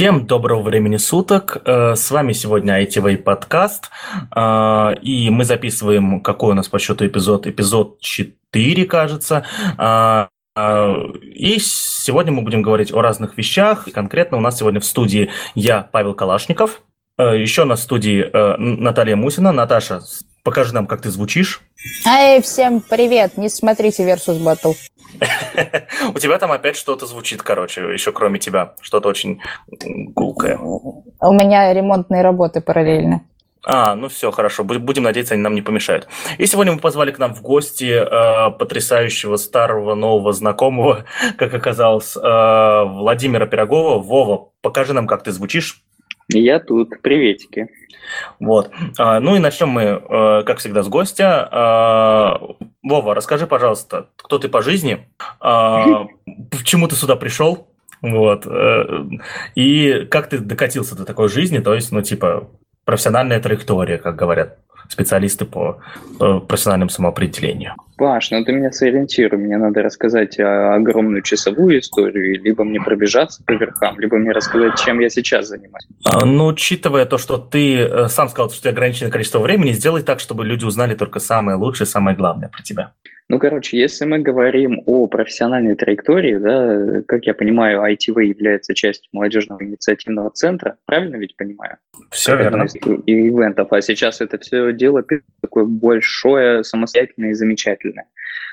Всем доброго времени суток. Э, с вами сегодня ITV подкаст. Э, и мы записываем, какой у нас по счету эпизод? Эпизод 4, кажется. Э, и сегодня мы будем говорить о разных вещах. Конкретно у нас сегодня в студии я, Павел Калашников. Еще на студии Наталья Мусина. Наташа, покажи нам, как ты звучишь. Эй, всем привет! Не смотрите Versus Battle. У тебя там опять что-то звучит, короче, еще кроме тебя. Что-то очень гулкое. У меня ремонтные работы параллельно. А, ну все, хорошо. Будем надеяться, они нам не помешают. И сегодня мы позвали к нам в гости э, потрясающего старого нового знакомого, как оказалось, э, Владимира Пирогова. Вова, покажи нам, как ты звучишь. Я тут. Приветики. Вот. А, ну и начнем мы, э, как всегда, с гостя. А, Вова, расскажи, пожалуйста, кто ты по жизни, а, почему ты сюда пришел, вот, э, и как ты докатился до такой жизни, то есть, ну, типа, профессиональная траектория, как говорят специалисты по э, профессиональному самоопределению. Паш, ну ты меня сориентируй, мне надо рассказать огромную часовую историю, либо мне пробежаться по верхам, либо мне рассказать, чем я сейчас занимаюсь. А, ну, учитывая то, что ты э, сам сказал, что у тебя ограниченное количество времени, сделай так, чтобы люди узнали только самое лучшее, самое главное про тебя. Ну, короче, если мы говорим о профессиональной траектории, да, как я понимаю, ITV является частью молодежного инициативного центра, правильно ведь понимаю? Все верно. И ивентов, а сейчас это все дело такое большое, самостоятельное и замечательное.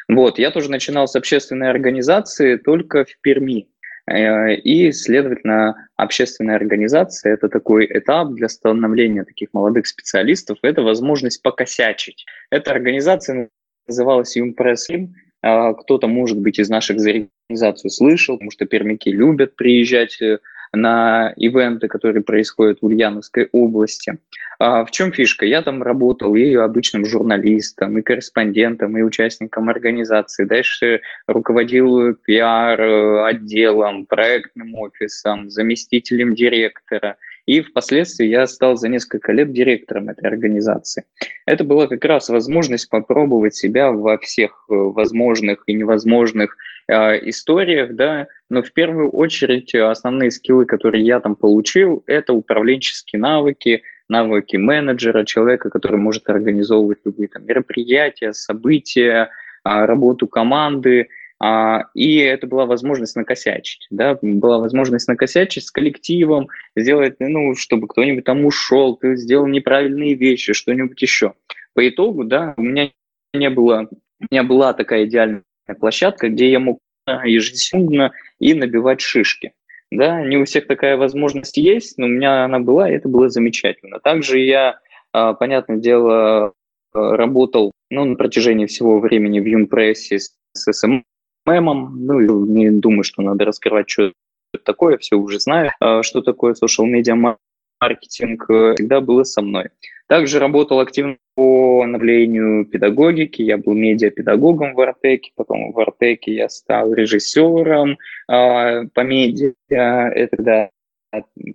Вот, я тоже начинал с общественной организации только в Перми. Э, и, следовательно, общественная организация – это такой этап для становления таких молодых специалистов, это возможность покосячить. Эта организация называлась Юмпресс-Рим. А, кто-то, может быть, из наших за организацию слышал, потому что пермяки любят приезжать э, на ивенты, которые происходят в Ульяновской области. А в чем фишка? Я там работал и обычным журналистом, и корреспондентом, и участником организации. Дальше руководил пиар-отделом, проектным офисом, заместителем директора – и впоследствии я стал за несколько лет директором этой организации. Это была как раз возможность попробовать себя во всех э, возможных и невозможных э, историях, да, но в первую очередь основные скиллы, которые я там получил, это управленческие навыки, навыки менеджера, человека, который может организовывать любые там мероприятия, события, а, работу команды, и это была возможность накосячить, да, была возможность накосячить с коллективом, сделать, ну, чтобы кто-нибудь там ушел, ты сделал неправильные вещи, что-нибудь еще. По итогу, да, у меня не было, у меня была такая идеальная площадка, где я мог ежесекундно и набивать шишки. Да, не у всех такая возможность есть, но у меня она была, и это было замечательно. Также я, а, понятное дело, работал ну, на протяжении всего времени в Юнпрессе с СМ мемом. Ну, не думаю, что надо раскрывать, что это такое, все уже знаю, а, что такое social media маркетинг, э, всегда было со мной. Также работал активно по направлению педагогики, я был медиапедагогом в Артеке, потом в Артеке я стал режиссером э, по медиа, это да,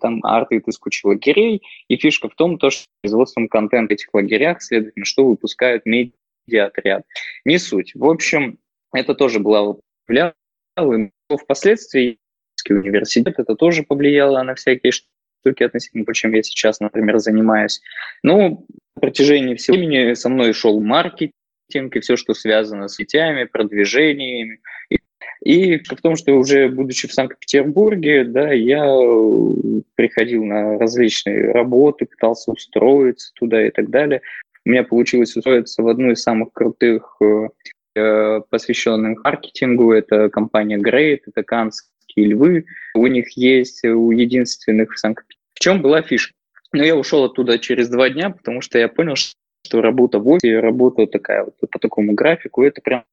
там арты и тысячи лагерей, и фишка в том, то, что производством контента этих лагерях, следовательно, что выпускают медиа-отряд. Не суть. В общем, это тоже было повлияло. Впоследствии университет это тоже повлияло на всякие штуки относительно чем я сейчас, например, занимаюсь. Ну, на протяжении всего времени со мной шел маркетинг и все, что связано с сетями, продвижениями. И в том, что уже будучи в Санкт-Петербурге, да, я приходил на различные работы, пытался устроиться туда и так далее. У меня получилось устроиться в одну из самых крутых э, посвященным маркетингу. Это компания Great, это Канские львы. У них есть у единственных в Санкт-Петербурге. В чем была фишка? Но я ушел оттуда через два дня, потому что я понял, что работа в офисе, работа такая вот по такому графику, это прям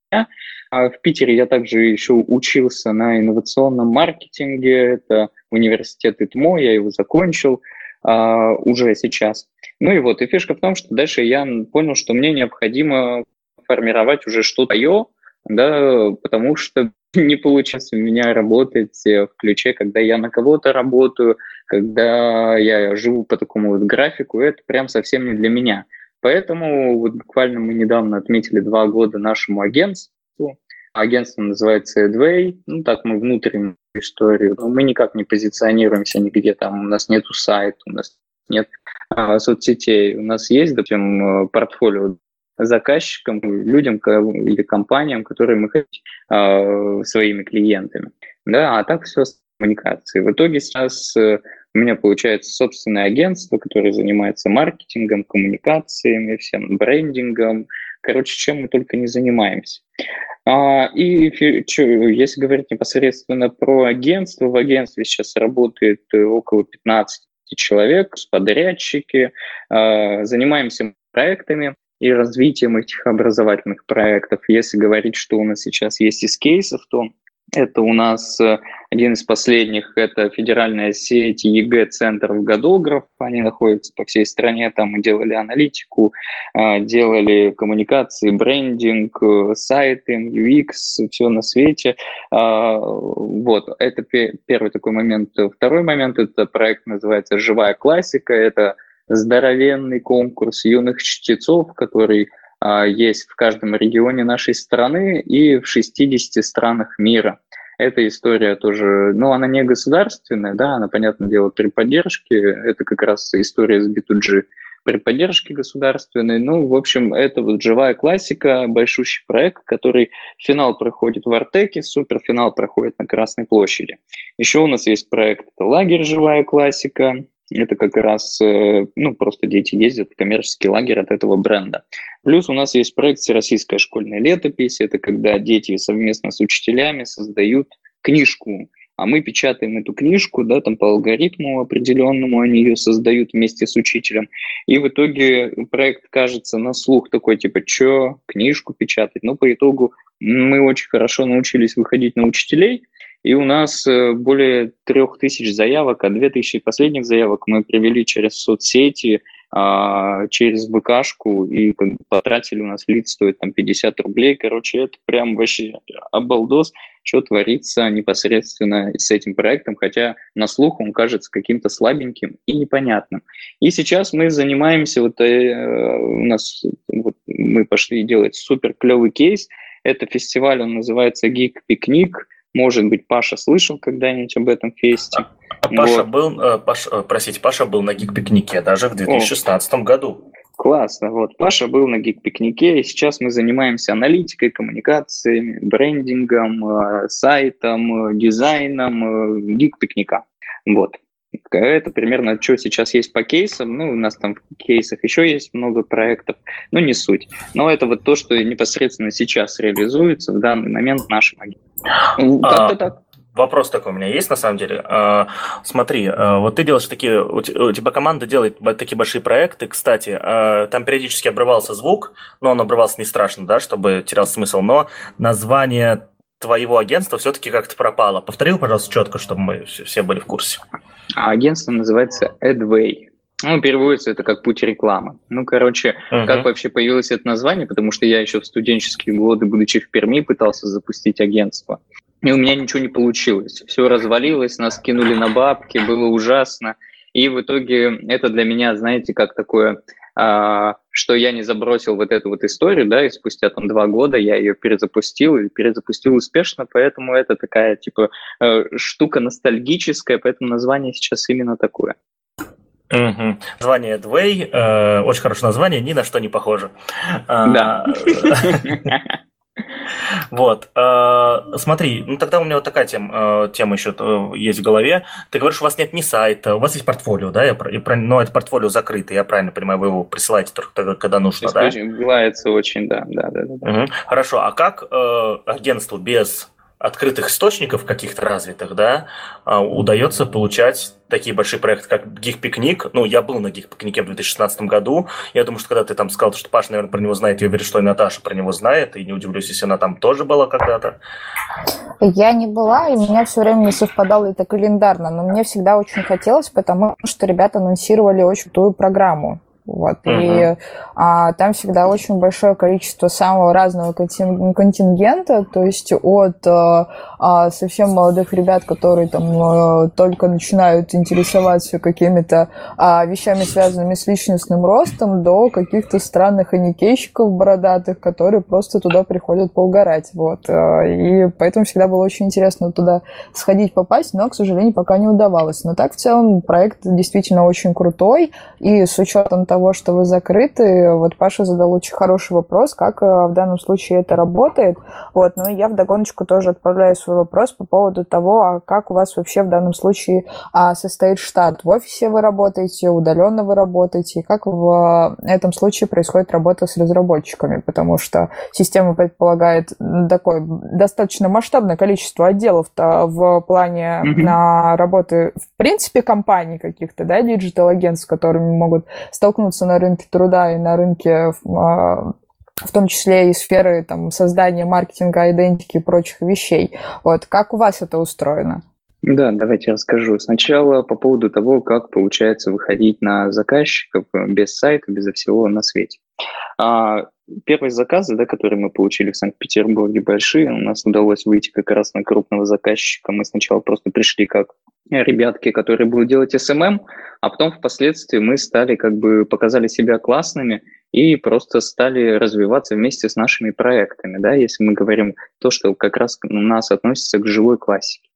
а в Питере я также еще учился на инновационном маркетинге, это университет ИТМО, я его закончил а, уже сейчас. Ну и вот, и фишка в том, что дальше я понял, что мне необходимо формировать уже что-то свое, да, потому что не получается у меня работать в ключе, когда я на кого-то работаю, когда я живу по такому вот графику, это прям совсем не для меня. Поэтому вот буквально мы недавно отметили два года нашему агентству. Агентство называется Edway. Ну, так мы внутренне историю. Мы никак не позиционируемся нигде, там у нас нету сайта, у нас нет а, соцсетей. У нас есть, допустим, портфолио заказчикам, людям или компаниям, которые мы хотим а, своими клиентами. Да, а так все с коммуникацией. В итоге сейчас э, у меня получается собственное агентство, которое занимается маркетингом, коммуникациями, всем брендингом. Короче, чем мы только не занимаемся. А, и если говорить непосредственно про агентство, в агентстве сейчас работает э, около 15 человек, подрядчики, а, занимаемся проектами и развитием этих образовательных проектов. Если говорить, что у нас сейчас есть из кейсов, то это у нас э, один из последних, это федеральная сеть ЕГЭ-центров Годограф. Они находятся по всей стране, там мы делали аналитику, э, делали коммуникации, брендинг, э, сайты, UX, все на свете. Вот, это первый такой момент. Второй момент, это проект называется «Живая классика». Это здоровенный конкурс юных чтецов, который а, есть в каждом регионе нашей страны и в 60 странах мира. Эта история тоже, ну, она не государственная, да, она, понятное дело, при поддержке, это как раз история с B2G, при поддержке государственной. Ну, в общем, это вот живая классика, большущий проект, который финал проходит в Артеке, суперфинал проходит на Красной площади. Еще у нас есть проект «Лагерь. Живая классика», это как раз, э, ну, просто дети ездят в коммерческий лагерь от этого бренда. Плюс у нас есть проект «Российская школьная летопись». Это когда дети совместно с учителями создают книжку, а мы печатаем эту книжку, да, там по алгоритму определенному они ее создают вместе с учителем. И в итоге проект кажется на слух такой, типа, что, книжку печатать? Но по итогу мы очень хорошо научились выходить на учителей – и у нас э, более трех тысяч заявок, а две тысячи последних заявок мы привели через соцсети, а, через ВКшку, и потратили у нас лид стоит там 50 рублей. Короче, это прям вообще обалдос, что творится непосредственно с этим проектом, хотя на слух он кажется каким-то слабеньким и непонятным. И сейчас мы занимаемся, вот э, у нас вот, мы пошли делать супер клевый кейс. Это фестиваль, он называется Picnic. Может быть, Паша слышал когда-нибудь об этом фесте. А Паша вот. был, э, Паша, э, простите, Паша был на гик-пикнике даже в 2016 О, году. Классно, вот. Паша был на гик-пикнике, и сейчас мы занимаемся аналитикой, коммуникациями, брендингом, э, сайтом, дизайном гик-пикника. Вот. Это примерно, что сейчас есть по кейсам. Ну, у нас там в кейсах еще есть много проектов, но не суть. Но это вот то, что непосредственно сейчас реализуется в данный момент в нашем агентстве. Ну, а, так. Вопрос такой у меня есть, на самом деле. А, смотри, а, вот ты делаешь такие, у тебя команда делает такие большие проекты. Кстати, там периодически обрывался звук, но он обрывался не страшно, да, чтобы терял смысл. Но название твоего агентства все-таки как-то пропало. Повторил, пожалуйста, четко, чтобы мы все были в курсе. А агентство называется Adway. Ну, переводится это как путь рекламы. Ну, короче, uh-huh. как вообще появилось это название, потому что я еще в студенческие годы, будучи в Перми, пытался запустить агентство. И у меня ничего не получилось. Все развалилось, нас кинули на бабки, было ужасно. И в итоге это для меня, знаете, как такое что я не забросил вот эту вот историю, да, и спустя там два года я ее перезапустил, и перезапустил успешно, поэтому это такая, типа, э, штука ностальгическая, поэтому название сейчас именно такое. Угу. Название Edway, э, очень хорошее название, ни на что не похоже. А, да. Вот. Э, смотри, ну тогда у меня вот такая тема, э, тема еще э, есть в голове. Ты говоришь, у вас нет ни сайта, у вас есть портфолио, да? Я, но это портфолио закрыто, я правильно понимаю, вы его присылаете только тогда, когда нужно, да? Очень, очень, да, да, да. да. Угу. Хорошо, а как агентству без открытых источников каких-то развитых, да, а, удается получать такие большие проекты, как Гик-пикник. Ну, я был на Гик-пикнике в 2016 году. Я думаю, что когда ты там сказал, что Паша, наверное, про него знает, я уверен, что и Наташа про него знает, и не удивлюсь, если она там тоже была когда-то. Я не была, и меня все время не совпадало это календарно, но мне всегда очень хотелось, потому что ребята анонсировали очень крутую программу Вот. Uh-huh. И а, там всегда очень большое количество самого разного контингента, то есть от а, а, совсем молодых ребят, которые там а, только начинают интересоваться какими-то а, вещами, связанными с личностным ростом, до каких-то странных аникейщиков бородатых, которые просто туда приходят поугарать. Вот. А, и поэтому всегда было очень интересно туда сходить, попасть, но, к сожалению, пока не удавалось. Но так в целом проект действительно очень крутой, и с учетом того, что вы закрыты, вот Паша задал очень хороший вопрос, как э, в данном случае это работает. Вот, ну и я вдогоночку тоже отправляю свой вопрос по поводу того, а как у вас вообще в данном случае а, состоит штат. В офисе вы работаете, удаленно вы работаете, и как в этом случае происходит работа с разработчиками, потому что система предполагает такое достаточно масштабное количество отделов в плане mm-hmm. на работы в принципе компаний каких-то, да, digital -агентств, с которыми могут столкнуться на рынке труда и на рынке а, в том числе и сферы там, создания маркетинга, идентики и прочих вещей. Вот как у вас это устроено? Да, давайте расскажу. Сначала по поводу того, как получается выходить на заказчиков без сайта, безо всего на свете. А, первые заказы, да, которые мы получили в Санкт-Петербурге, большие, у нас удалось выйти как раз на крупного заказчика. Мы сначала просто пришли как ребятки, которые будут делать SMM, а потом впоследствии мы стали как бы показали себя классными и просто стали развиваться вместе с нашими проектами, да, если мы говорим то, что как раз у нас относится к живой классике.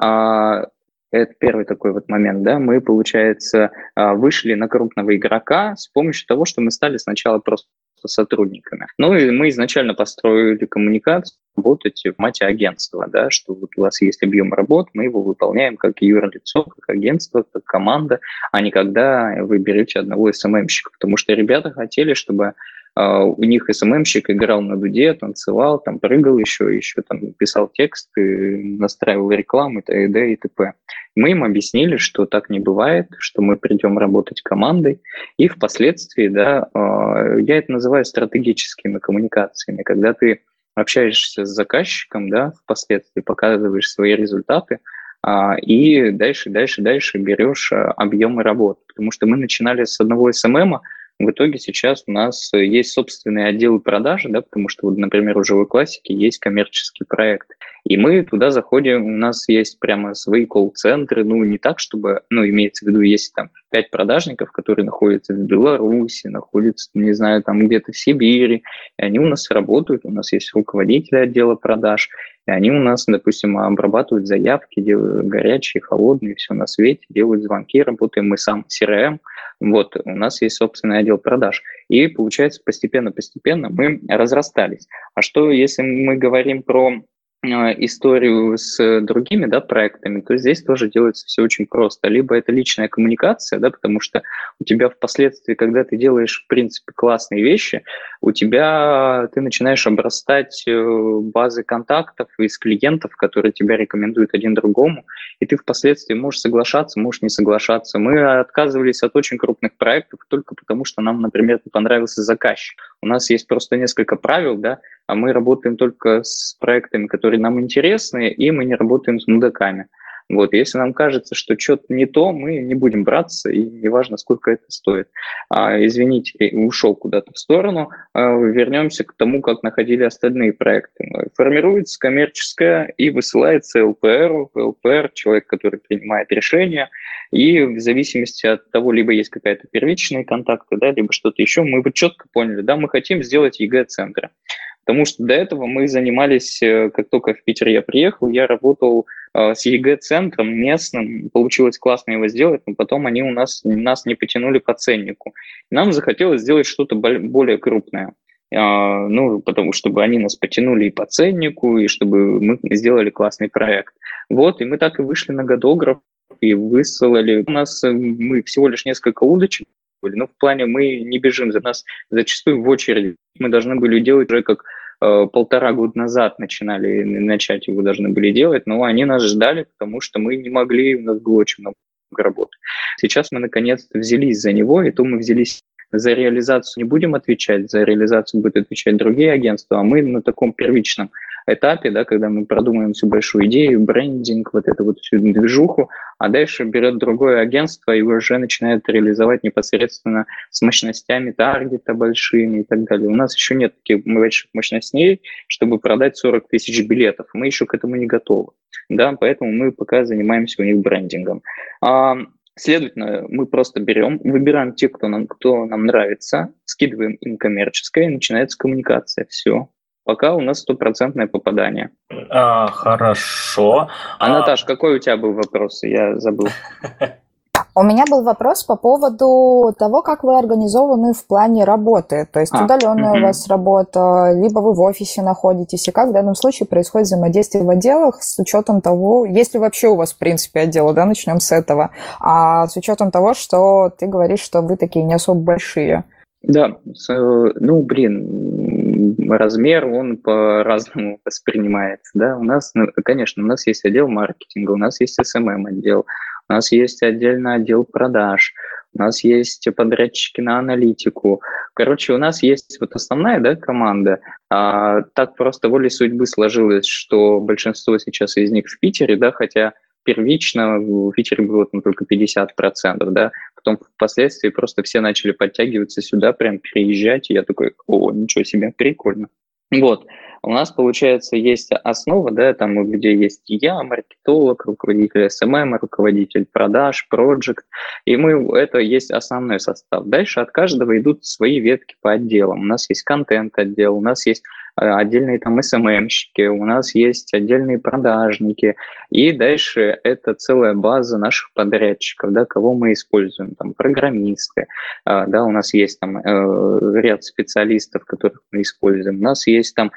А, это первый такой вот момент, да, мы, получается, а, вышли на крупного игрока с помощью того, что мы стали сначала просто сотрудниками. Ну и мы изначально построили коммуникацию, работать в мате агентства, да, что вот у вас есть объем работ, мы его выполняем как юрлицо, как агентство, как команда, а не когда вы берете одного СММщика, потому что ребята хотели, чтобы у них СММщик играл на дуде, танцевал, там прыгал еще, еще там писал тексты, настраивал рекламу и т.д. и т.п. Мы им объяснили, что так не бывает, что мы придем работать командой, и впоследствии, да, uh, я это называю стратегическими коммуникациями, когда ты общаешься с заказчиком, да, впоследствии показываешь свои результаты, а, и дальше, дальше, дальше берешь а, объемы работ. Потому что мы начинали с одного СММа, в итоге сейчас у нас есть собственные отделы продажи, да, потому что, вот, например, у живой классики есть коммерческий проект. И мы туда заходим, у нас есть прямо свои колл-центры, ну, не так, чтобы, ну, имеется в виду, есть там пять продажников, которые находятся в Беларуси, находятся, не знаю, там где-то в Сибири, и они у нас работают, у нас есть руководители отдела продаж, и они у нас, допустим, обрабатывают заявки, делают горячие, холодные, все на свете, делают звонки, работаем мы сам CRM, вот, у нас есть собственный отдел продаж. И получается, постепенно-постепенно мы разрастались. А что, если мы говорим про историю с другими да, проектами, то здесь тоже делается все очень просто. Либо это личная коммуникация, да, потому что у тебя впоследствии, когда ты делаешь, в принципе, классные вещи, у тебя ты начинаешь обрастать э, базы контактов из клиентов, которые тебя рекомендуют один другому, и ты впоследствии можешь соглашаться, можешь не соглашаться. Мы отказывались от очень крупных проектов только потому, что нам, например, не понравился заказчик. У нас есть просто несколько правил, да, а мы работаем только с проектами, которые нам интересны, и мы не работаем с мудаками. Вот, если нам кажется, что что-то не то, мы не будем браться, и неважно, сколько это стоит. А, извините, ушел куда-то в сторону. А, вернемся к тому, как находили остальные проекты. Формируется коммерческая и высылается ЛПР. ЛПР – человек, который принимает решения, и в зависимости от того, либо есть какая-то первичные контакты, да, либо что-то еще, мы бы четко поняли, да, мы хотим сделать ЕГЭ-центры. Потому что до этого мы занимались, э, как только в Питер я приехал, я работал э, с ЕГЭ-центром местным, получилось классно его сделать, но потом они у нас, нас не потянули по ценнику. Нам захотелось сделать что-то более крупное. А, ну, потому чтобы они нас потянули и по ценнику, и чтобы мы сделали классный проект. Вот, и мы так и вышли на годограф, и высылали. У нас э, мы всего лишь несколько удочек были, но в плане мы не бежим за нас зачастую в очереди. Мы должны были делать уже как полтора года назад начинали, начать его должны были делать, но они нас ждали, потому что мы не могли, у нас было очень много работы. Сейчас мы наконец-то взялись за него, и то мы взялись за реализацию не будем отвечать, за реализацию будут отвечать другие агентства, а мы на таком первичном этапе, да, когда мы продумаем всю большую идею, брендинг, вот эту вот всю движуху, а дальше берет другое агентство и уже начинает реализовать непосредственно с мощностями таргета большими и так далее. У нас еще нет таких больших мощностей, чтобы продать 40 тысяч билетов. Мы еще к этому не готовы. Да, поэтому мы пока занимаемся у них брендингом. А, Следовательно, мы просто берем, выбираем те, кто нам, кто нам нравится, скидываем им коммерческое, и начинается коммуникация. Все. Пока у нас стопроцентное попадание. А, хорошо. А, а, Наташ, какой у тебя был вопрос? Я забыл. У меня был вопрос по поводу того, как вы организованы в плане работы. То есть а, удаленная угу. у вас работа, либо вы в офисе находитесь, и как в данном случае происходит взаимодействие в отделах с учетом того, если вообще у вас, в принципе, отделы, да, начнем с этого, а с учетом того, что ты говоришь, что вы такие не особо большие. Да, ну, блин, размер, он по-разному воспринимается, да, у нас, ну, конечно, у нас есть отдел маркетинга, у нас есть SMM отдел, у нас есть отдельно отдел продаж, у нас есть подрядчики на аналитику. Короче, у нас есть вот основная да, команда. А, так просто волей судьбы сложилось, что большинство сейчас из них в Питере, да, хотя первично в Питере было там только 50%, да, потом впоследствии просто все начали подтягиваться сюда, прям переезжать, и я такой, о, ничего себе, прикольно. Вот, у нас, получается, есть основа, да, там, где есть я, маркетолог, руководитель SMM, руководитель продаж, проект, и мы, это есть основной состав. Дальше от каждого идут свои ветки по отделам. У нас есть контент-отдел, у нас есть Э, отдельные там СММщики, у нас есть отдельные продажники, и дальше это целая база наших подрядчиков, да, кого мы используем, там, программисты, э, да, у нас есть там э, ряд специалистов, которых мы используем, у нас есть там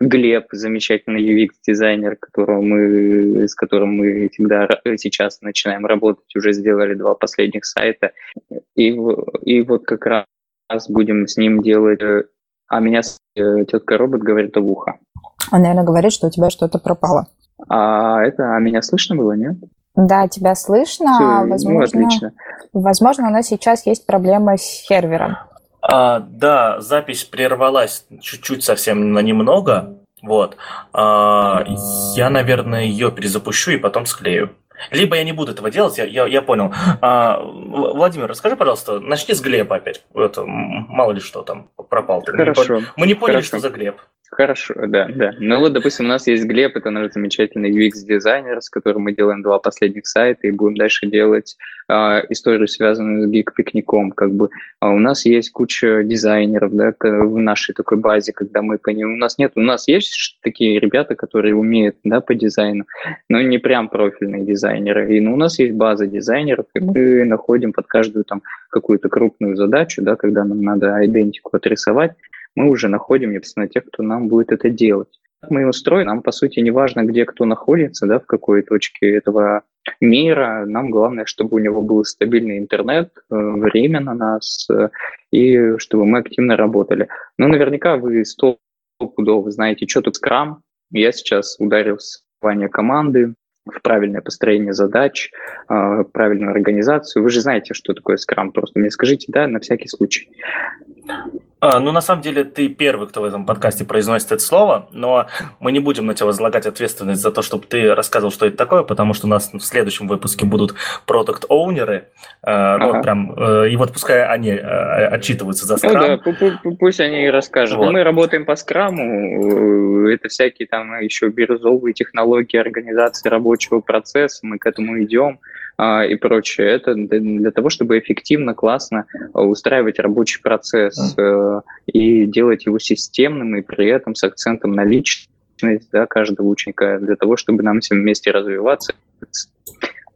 Глеб, замечательный UX-дизайнер, которого мы, с которым мы всегда сейчас начинаем работать, уже сделали два последних сайта, и, и вот как раз будем с ним делать а меня э, тетка робот говорит в ухо. Он, наверное, говорит, что у тебя что-то пропало. А это, а меня слышно было, нет? Да, тебя слышно. Все, ну, возможно, ну, отлично. Возможно, у нас сейчас есть проблема с сервером. А, да, запись прервалась чуть-чуть совсем на немного. Вот. А, я, наверное, ее перезапущу и потом склею. Либо я не буду этого делать, я, я, я понял. А, Владимир, расскажи, пожалуйста, начни с Глеба опять. Это, мало ли что там пропал. Хорошо. Мы не поняли, Хорошо. что за Глеб. Хорошо, да, да. Ну вот, допустим, у нас есть Глеб, это наш замечательный UX-дизайнер, с которым мы делаем два последних сайта и будем дальше делать э, историю, связанную с гик-пикником. Как бы. А у нас есть куча дизайнеров да, в нашей такой базе, когда мы по ним... У нас нет, у нас есть такие ребята, которые умеют да, по дизайну, но не прям профильные дизайнеры. И ну, у нас есть база дизайнеров, и мы находим под каждую там какую-то крупную задачу, да, когда нам надо идентику отрисовать, мы уже находим непосредственно тех, кто нам будет это делать. Мы его строим, нам, по сути, не важно, где кто находится, да, в какой точке этого мира. Нам главное, чтобы у него был стабильный интернет, э, время на нас, э, и чтобы мы активно работали. Но наверняка вы сто пудов знаете, что тут скрам. Я сейчас ударил в команды, в правильное построение задач, э, правильную организацию. Вы же знаете, что такое скрам. Просто мне скажите, да, на всякий случай. А, ну, на самом деле, ты первый, кто в этом подкасте произносит это слово, но мы не будем на тебя возлагать ответственность за то, чтобы ты рассказывал, что это такое, потому что у нас в следующем выпуске будут продукт-оунеры, ага. ну, прям, э, и вот пускай они э, отчитываются за скрам. Ну да, пусть они и расскажут. Вот. Мы работаем по скраму, э, это всякие там еще бирюзовые технологии организации рабочего процесса, мы к этому идем. А, и прочее. Это для того, чтобы эффективно, классно а, устраивать рабочий процесс э, и делать его системным и при этом с акцентом на личность да, каждого ученика, для того, чтобы нам всем вместе развиваться.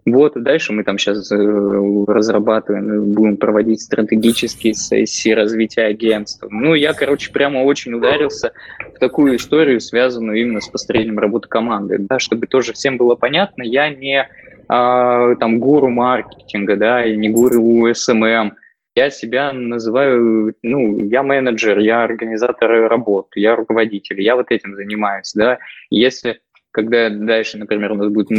Вот, и дальше мы там сейчас э, разрабатываем, будем проводить стратегические сессии развития агентства. Ну, я, короче, прямо очень ударился в такую историю, связанную именно с построением работы команды. Да, чтобы тоже всем было понятно, я не а, там гуру маркетинга, да, и не гуру SMM. Я себя называю, ну, я менеджер, я организатор работ, я руководитель, я вот этим занимаюсь, да. Если когда дальше, например, у нас будет,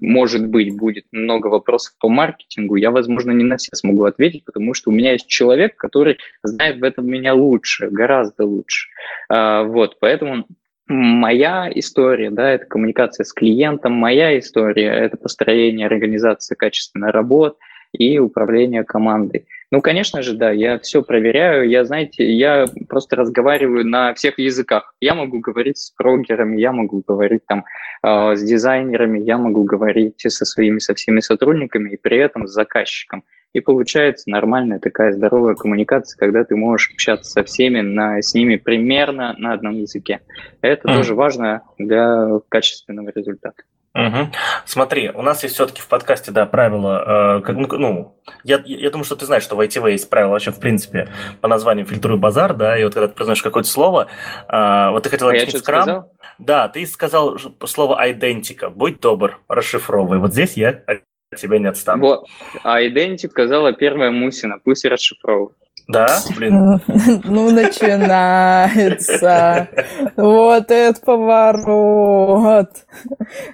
может быть, будет много вопросов по маркетингу, я, возможно, не на все смогу ответить, потому что у меня есть человек, который знает в этом меня лучше, гораздо лучше. А, вот, поэтому моя история, да, это коммуникация с клиентом, моя история – это построение организации качественной работы и управление командой. Ну, конечно же, да, я все проверяю, я, знаете, я просто разговариваю на всех языках. Я могу говорить с прогерами, я могу говорить там э, с дизайнерами, я могу говорить со своими, со всеми сотрудниками и при этом с заказчиком. И получается нормальная такая здоровая коммуникация, когда ты можешь общаться со всеми, на, с ними примерно на одном языке. Это mm. тоже важно для качественного результата. Угу. Смотри, у нас есть все-таки в подкасте, да, правило, э, как, ну, ну я, я думаю, что ты знаешь, что в ITV есть правило вообще, в принципе, по названию «фильтруй базар», да, и вот когда ты произносишь какое-то слово, э, вот ты хотел а объяснить скрам, сказал? да, ты сказал слово «айдентика», будь добр, расшифровывай, вот здесь я от тебя не отстану. Вот, а «идентик» сказала первая Мусина, пусть расшифровывает. Да, блин. Ну, начинается. Вот этот поворот.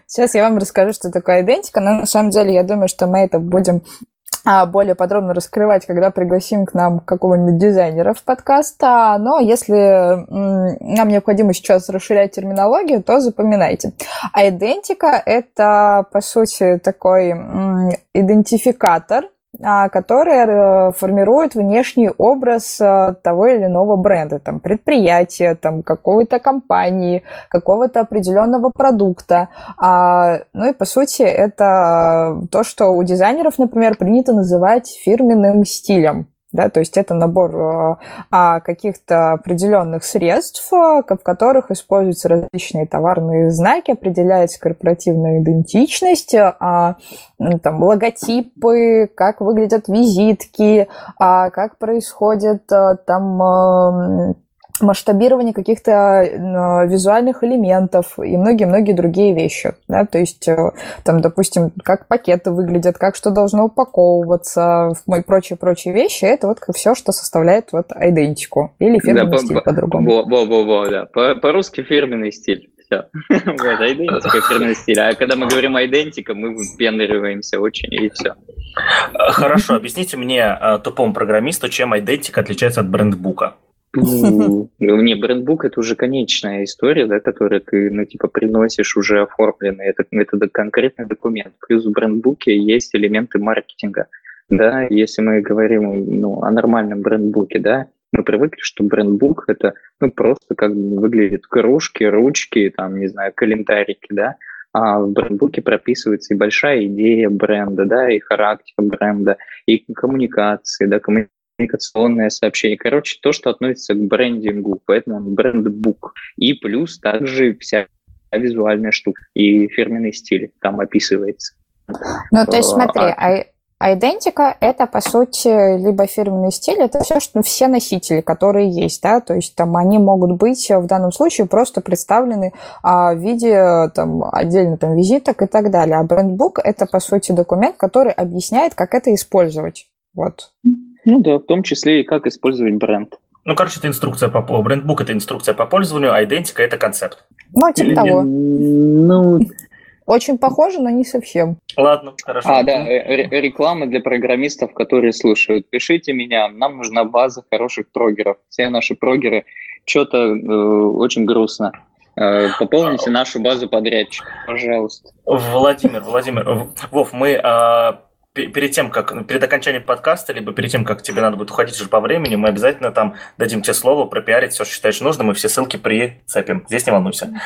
Сейчас я вам расскажу, что такое идентика. Но на самом деле, я думаю, что мы это будем а, более подробно раскрывать, когда пригласим к нам какого-нибудь дизайнера в подкаст. А, но если нам необходимо сейчас расширять терминологию, то запоминайте. А идентика – это, по сути, такой идентификатор – которые э, формируют внешний образ э, того или иного бренда, там, предприятия, там, какой-то компании, какого-то определенного продукта. А, ну и, по сути, это то, что у дизайнеров, например, принято называть фирменным стилем да, то есть это набор э, а, каких-то определенных средств, э, в которых используются различные товарные знаки, определяется корпоративная идентичность, а, там, логотипы, как выглядят визитки, а, как происходит там масштабирование каких-то э, визуальных элементов и многие-многие другие вещи. Да? То есть, э, там, допустим, как пакеты выглядят, как что должно упаковываться и прочие-прочие вещи, это вот все, что составляет вот идентику или фирменный да, стиль по-другому. Во-во-во, да. По-русски фирменный стиль. Все. Вот, идентика, фирменный стиль. А когда мы говорим идентика, мы пенариваемся очень, и все. Хорошо, объясните мне, э, тупому программисту, чем идентика отличается от брендбука. Ну, не, брендбук это уже конечная история, да, которую ты, ну, типа, приносишь уже оформленный. Это, это конкретный документ. Плюс в брендбуке есть элементы маркетинга. Да, если мы говорим ну, о нормальном брендбуке, да, мы привыкли, что брендбук это ну, просто как выглядит кружки, ручки, там, не знаю, календарики, да, а в брендбуке прописывается и большая идея бренда, да, и характер бренда, и коммуникации, да, коммуникации коммуникационное сообщение. Короче, то, что относится к брендингу, поэтому брендбук. И плюс также вся визуальная штука и фирменный стиль там описывается. Ну, то есть смотри, а... Идентика – это, по сути, либо фирменный стиль, это все, что все носители, которые есть, да, то есть там они могут быть в данном случае просто представлены а, в виде там, отдельно там визиток и так далее. А брендбук – это, по сути, документ, который объясняет, как это использовать. Вот. Ну да, в том числе и как использовать бренд. Ну, короче, это инструкция по брендбук это инструкция по пользованию, а идентика это концепт. Ну, типа того. Ну, очень похоже, но не совсем. Ладно, хорошо. А, да, реклама для программистов, которые слушают. Пишите меня, нам нужна база хороших прогеров. Все наши прогеры что-то э, очень грустно. Э, пополните нашу базу подрядчиков, пожалуйста. Владимир, Владимир, Вов, мы э, перед тем, как перед окончанием подкаста, либо перед тем, как тебе надо будет уходить уже по времени, мы обязательно там дадим тебе слово, пропиарить все, что считаешь нужным, и все ссылки прицепим. Здесь не волнуйся.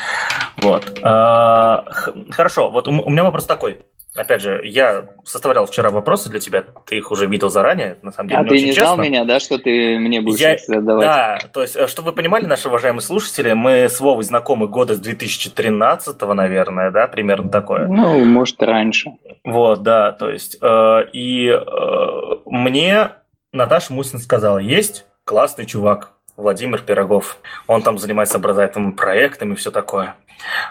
Вот. А, хорошо, вот у меня вопрос такой. Опять же, я составлял вчера вопросы для тебя, ты их уже видел заранее, на самом деле. А ты не честно. знал меня, да, что ты мне будешь я... задавать? Да, то есть, э, чтобы вы понимали, наши уважаемые слушатели, мы с Вовой знакомы года с 2013, наверное, да, примерно такое. Ну, может, раньше. Вот, да, то есть, э, и э, мне Наташа Мусин сказала, есть классный чувак, Владимир Пирогов. Он там занимается образовательными проектами и все такое.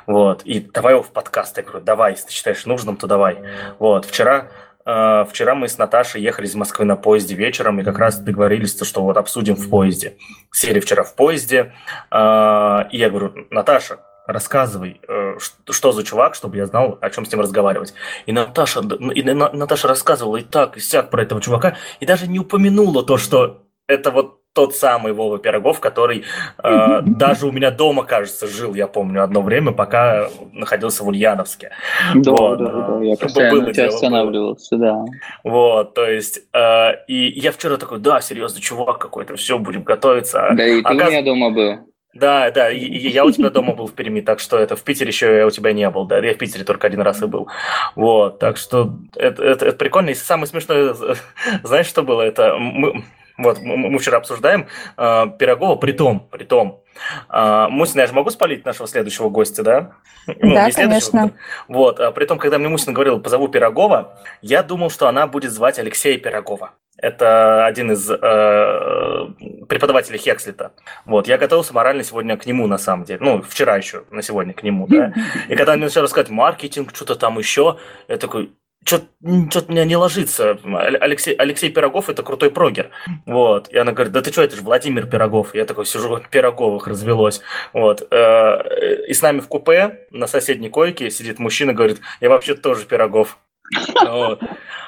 Вот. И давай его в подкаст. Я говорю, давай, если ты считаешь нужным, то давай. Вот. Вчера Uh, вчера мы с Наташей ехали из Москвы на поезде вечером и как раз договорились, что вот обсудим в поезде. Сели вчера в поезде, uh, и я говорю, Наташа, рассказывай, uh, что за чувак, чтобы я знал, о чем с ним разговаривать. И Наташа, и Наташа рассказывала и так, и сяк про этого чувака, и даже не упомянула то, что это вот тот самый Вова Пирогов, который э, даже у меня дома, кажется, жил, я помню, одно время, пока находился в Ульяновске. Да, вот. да, да, я постоянно было тебя останавливался, да. Вот, то есть, э, и я вчера такой, да, серьезно, чувак какой-то, все, будем готовиться. Да, и ты Оказ... у меня дома был. Да, да, я у тебя дома был в Перми, так что это в Питере еще я у тебя не был, да, я в Питере только один раз и был. Вот, так что это, это, это прикольно. И самое смешное, знаешь, что было? Это мы, вот, мы вчера обсуждаем э, Пирогова, при том, при том, э, Мусина, я же могу спалить нашего следующего гостя, да? Ну, да, конечно. Вот, а при том, когда мне Мусина говорила, позову Пирогова, я думал, что она будет звать Алексея Пирогова. Это один из э, преподавателей Хекслита. Вот, я готовился морально сегодня к нему, на самом деле. Ну, вчера еще, на сегодня к нему, да. И когда мне начали рассказывать маркетинг, что-то там еще, я такой, что-то что меня не ложится. Алексей, Алексей Пирогов – это крутой прогер. Вот. И она говорит, да ты что, это же Владимир Пирогов. Я такой сижу, Пироговых развелось. Вот. Э, и с нами в купе на соседней койке сидит мужчина, говорит, я вообще тоже Пирогов.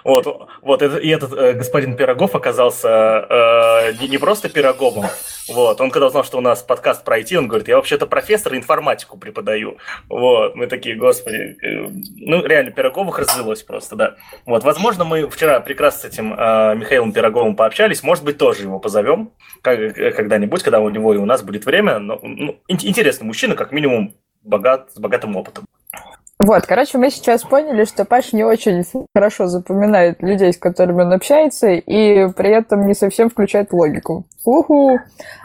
Вот, вот, и этот э, господин Пирогов оказался э, не, не просто Пироговым, вот, он когда узнал, что у нас подкаст пройти, он говорит, я вообще-то профессор информатику преподаю, вот, мы такие, господи, э, ну, реально, Пироговых развелось просто, да, вот, возможно, мы вчера прекрасно с этим э, Михаилом Пироговым пообщались, может быть, тоже его позовем э, когда-нибудь, когда у него и у нас будет время, но, ну, интересный мужчина, как минимум, богат, с богатым опытом. Вот, короче, мы сейчас поняли, что Паша не очень хорошо запоминает людей, с которыми он общается, и при этом не совсем включает логику. Уху!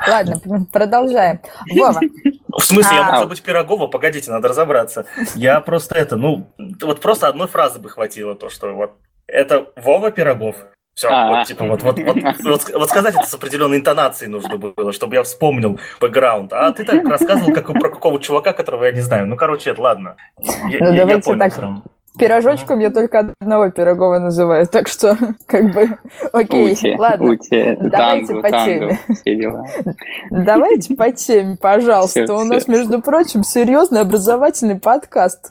Ладно, продолжаем. Вова. В смысле, я мог а. забыть Пирогова? Погодите, надо разобраться. Я просто это, ну, вот просто одной фразы бы хватило, то, что вот это Вова Пирогов. Все, а, вот, типа, вот, вот, вот, вот, вот сказать это с определенной интонацией нужно было, чтобы я вспомнил бэкграунд. А ты так рассказывал как, про какого чувака, которого я не знаю. Ну, короче, это ладно. Я, ну, я, давайте я понял, так. Пирожочком я только одного Пирогова называю, так что, как бы, окей, ути, ладно. Ути, давайте тангу, по теме. Давайте по теме, пожалуйста. Все, У нас, все. между прочим, серьезный образовательный подкаст.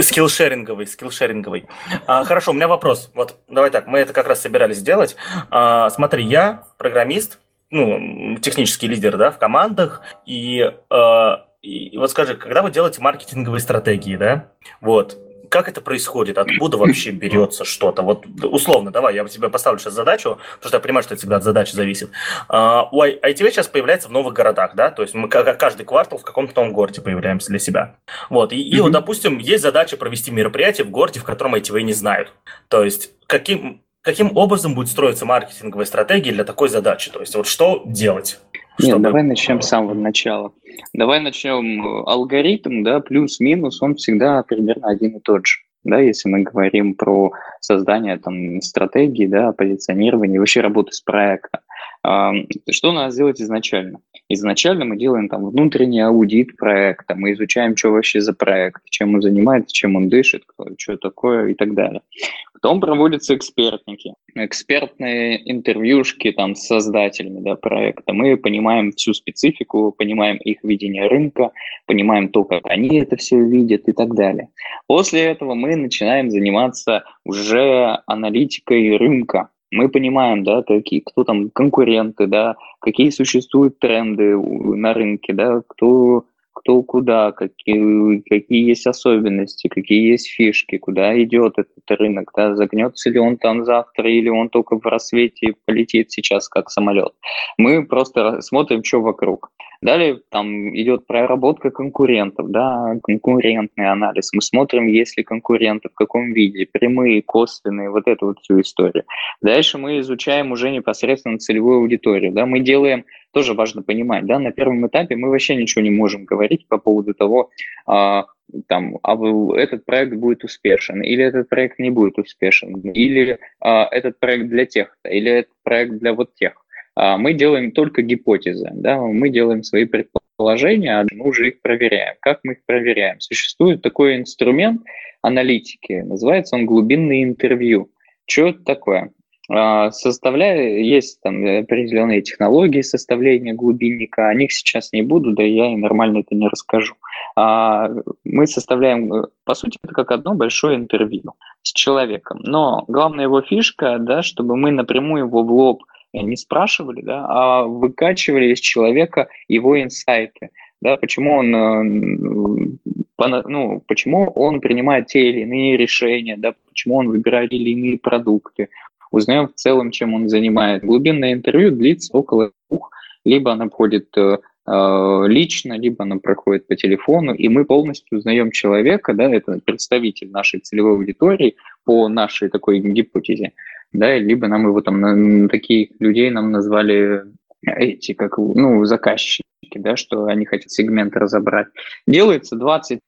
Скиллшеринговый, скиллшеринговый. А, хорошо, у меня вопрос. Вот, давай так, мы это как раз собирались сделать. А, смотри, я программист, ну, технический лидер, да, в командах, и, э, и вот скажи, когда вы делаете маркетинговые стратегии, да, вот, как это происходит? Откуда вообще берется что-то? Вот условно, давай, я тебе поставлю сейчас задачу, потому что я понимаю, что это всегда от задачи зависит. Uh, у ITV сейчас появляется в новых городах, да, то есть мы каждый квартал в каком-то новом городе появляемся для себя. Вот, и, и вот, допустим, есть задача провести мероприятие в городе, в котором ITV не знают. То есть каким, каким образом будет строиться маркетинговая стратегия для такой задачи? То есть вот что делать? Нет, чтобы... давай начнем с самого начала. Давай начнем э, алгоритм, да, плюс-минус, он всегда примерно один и тот же. Да, если мы говорим про создание там, стратегии, да, позиционирование, вообще работы с проектом. Что надо сделать изначально? Изначально мы делаем там внутренний аудит проекта, мы изучаем, что вообще за проект, чем он занимается, чем он дышит, что такое и так далее. Потом проводятся экспертники, экспертные интервьюшки там с создателями да, проекта. Мы понимаем всю специфику, понимаем их видение рынка, понимаем то, как они это все видят и так далее. После этого мы начинаем заниматься уже аналитикой рынка, мы понимаем, да, какие, кто там конкуренты, да, какие существуют тренды на рынке, да, кто, кто куда, какие, какие есть особенности, какие есть фишки, куда идет этот рынок, да, загнется ли он там завтра или он только в рассвете полетит сейчас как самолет. Мы просто смотрим, что вокруг. Далее там идет проработка конкурентов, да, конкурентный анализ. Мы смотрим, есть ли конкуренты, в каком виде, прямые, косвенные, вот эту вот всю историю. Дальше мы изучаем уже непосредственно целевую аудиторию, да, мы делаем, тоже важно понимать, да, на первом этапе мы вообще ничего не можем говорить по поводу того, а, там, а этот проект будет успешен, или этот проект не будет успешен, или а, этот проект для тех-то, или этот проект для вот тех. А мы делаем только гипотезы, да, мы делаем свои предположения, а мы уже их проверяем. Как мы их проверяем? Существует такой инструмент аналитики, называется он глубинное интервью. Что это такое? А, составляя, есть там определенные технологии составления глубинника, о них сейчас не буду, да я и нормально это не расскажу. А, мы составляем, по сути, это как одно большое интервью с человеком, но главная его фишка, да, чтобы мы напрямую его в лоб не спрашивали, да, а выкачивали из человека его инсайты, да, почему он, э, ну, почему он принимает те или иные решения, да, почему он выбирает те или иные продукты, узнаем в целом, чем он занимает. Глубинное интервью длится около двух, либо она входит э, э, лично, либо она проходит по телефону, и мы полностью узнаем человека, да, это представитель нашей целевой аудитории по нашей такой гипотезе, да, либо нам его там, таких людей нам назвали эти, как, ну, заказчики, да, что они хотят сегмент разобрать. Делается 20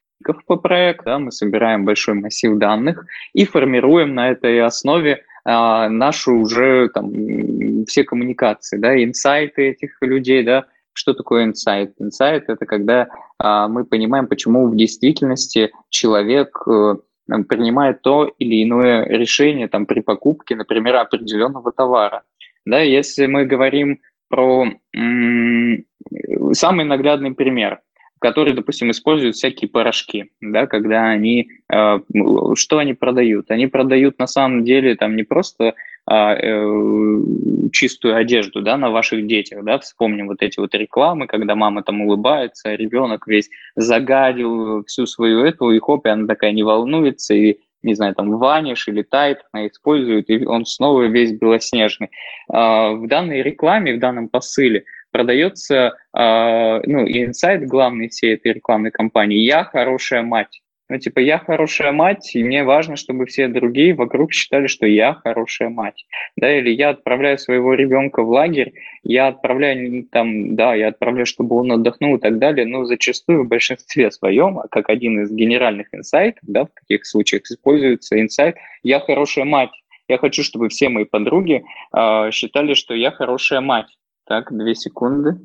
по проекту, да, мы собираем большой массив данных и формируем на этой основе а, наши уже там все коммуникации, да, инсайты этих людей, да, что такое инсайт? Инсайт – это когда а, мы понимаем, почему в действительности человек а, принимает то или иное решение там, при покупке, например, определенного товара. Да, если мы говорим про самый наглядный пример – которые, допустим, используют всякие порошки, да, когда они, э, что они продают? Они продают на самом деле там не просто а, э, чистую одежду, да, на ваших детях, да, вспомним вот эти вот рекламы, когда мама там улыбается, а ребенок весь загадил всю свою эту, и хоп, и она такая не волнуется, и не знаю, там ваниш или тайт она использует, и он снова весь белоснежный. А, в данной рекламе, в данном посыле продается, э, ну, инсайт главный всей этой рекламной кампании «Я хорошая мать». Ну, типа, я хорошая мать, и мне важно, чтобы все другие вокруг считали, что я хорошая мать. Да, или я отправляю своего ребенка в лагерь, я отправляю там, да, я отправляю, чтобы он отдохнул и так далее, но зачастую в большинстве своем, как один из генеральных инсайтов, да, в таких случаях используется инсайт «я хорошая мать». Я хочу, чтобы все мои подруги э, считали, что я хорошая мать. Так, две секунды.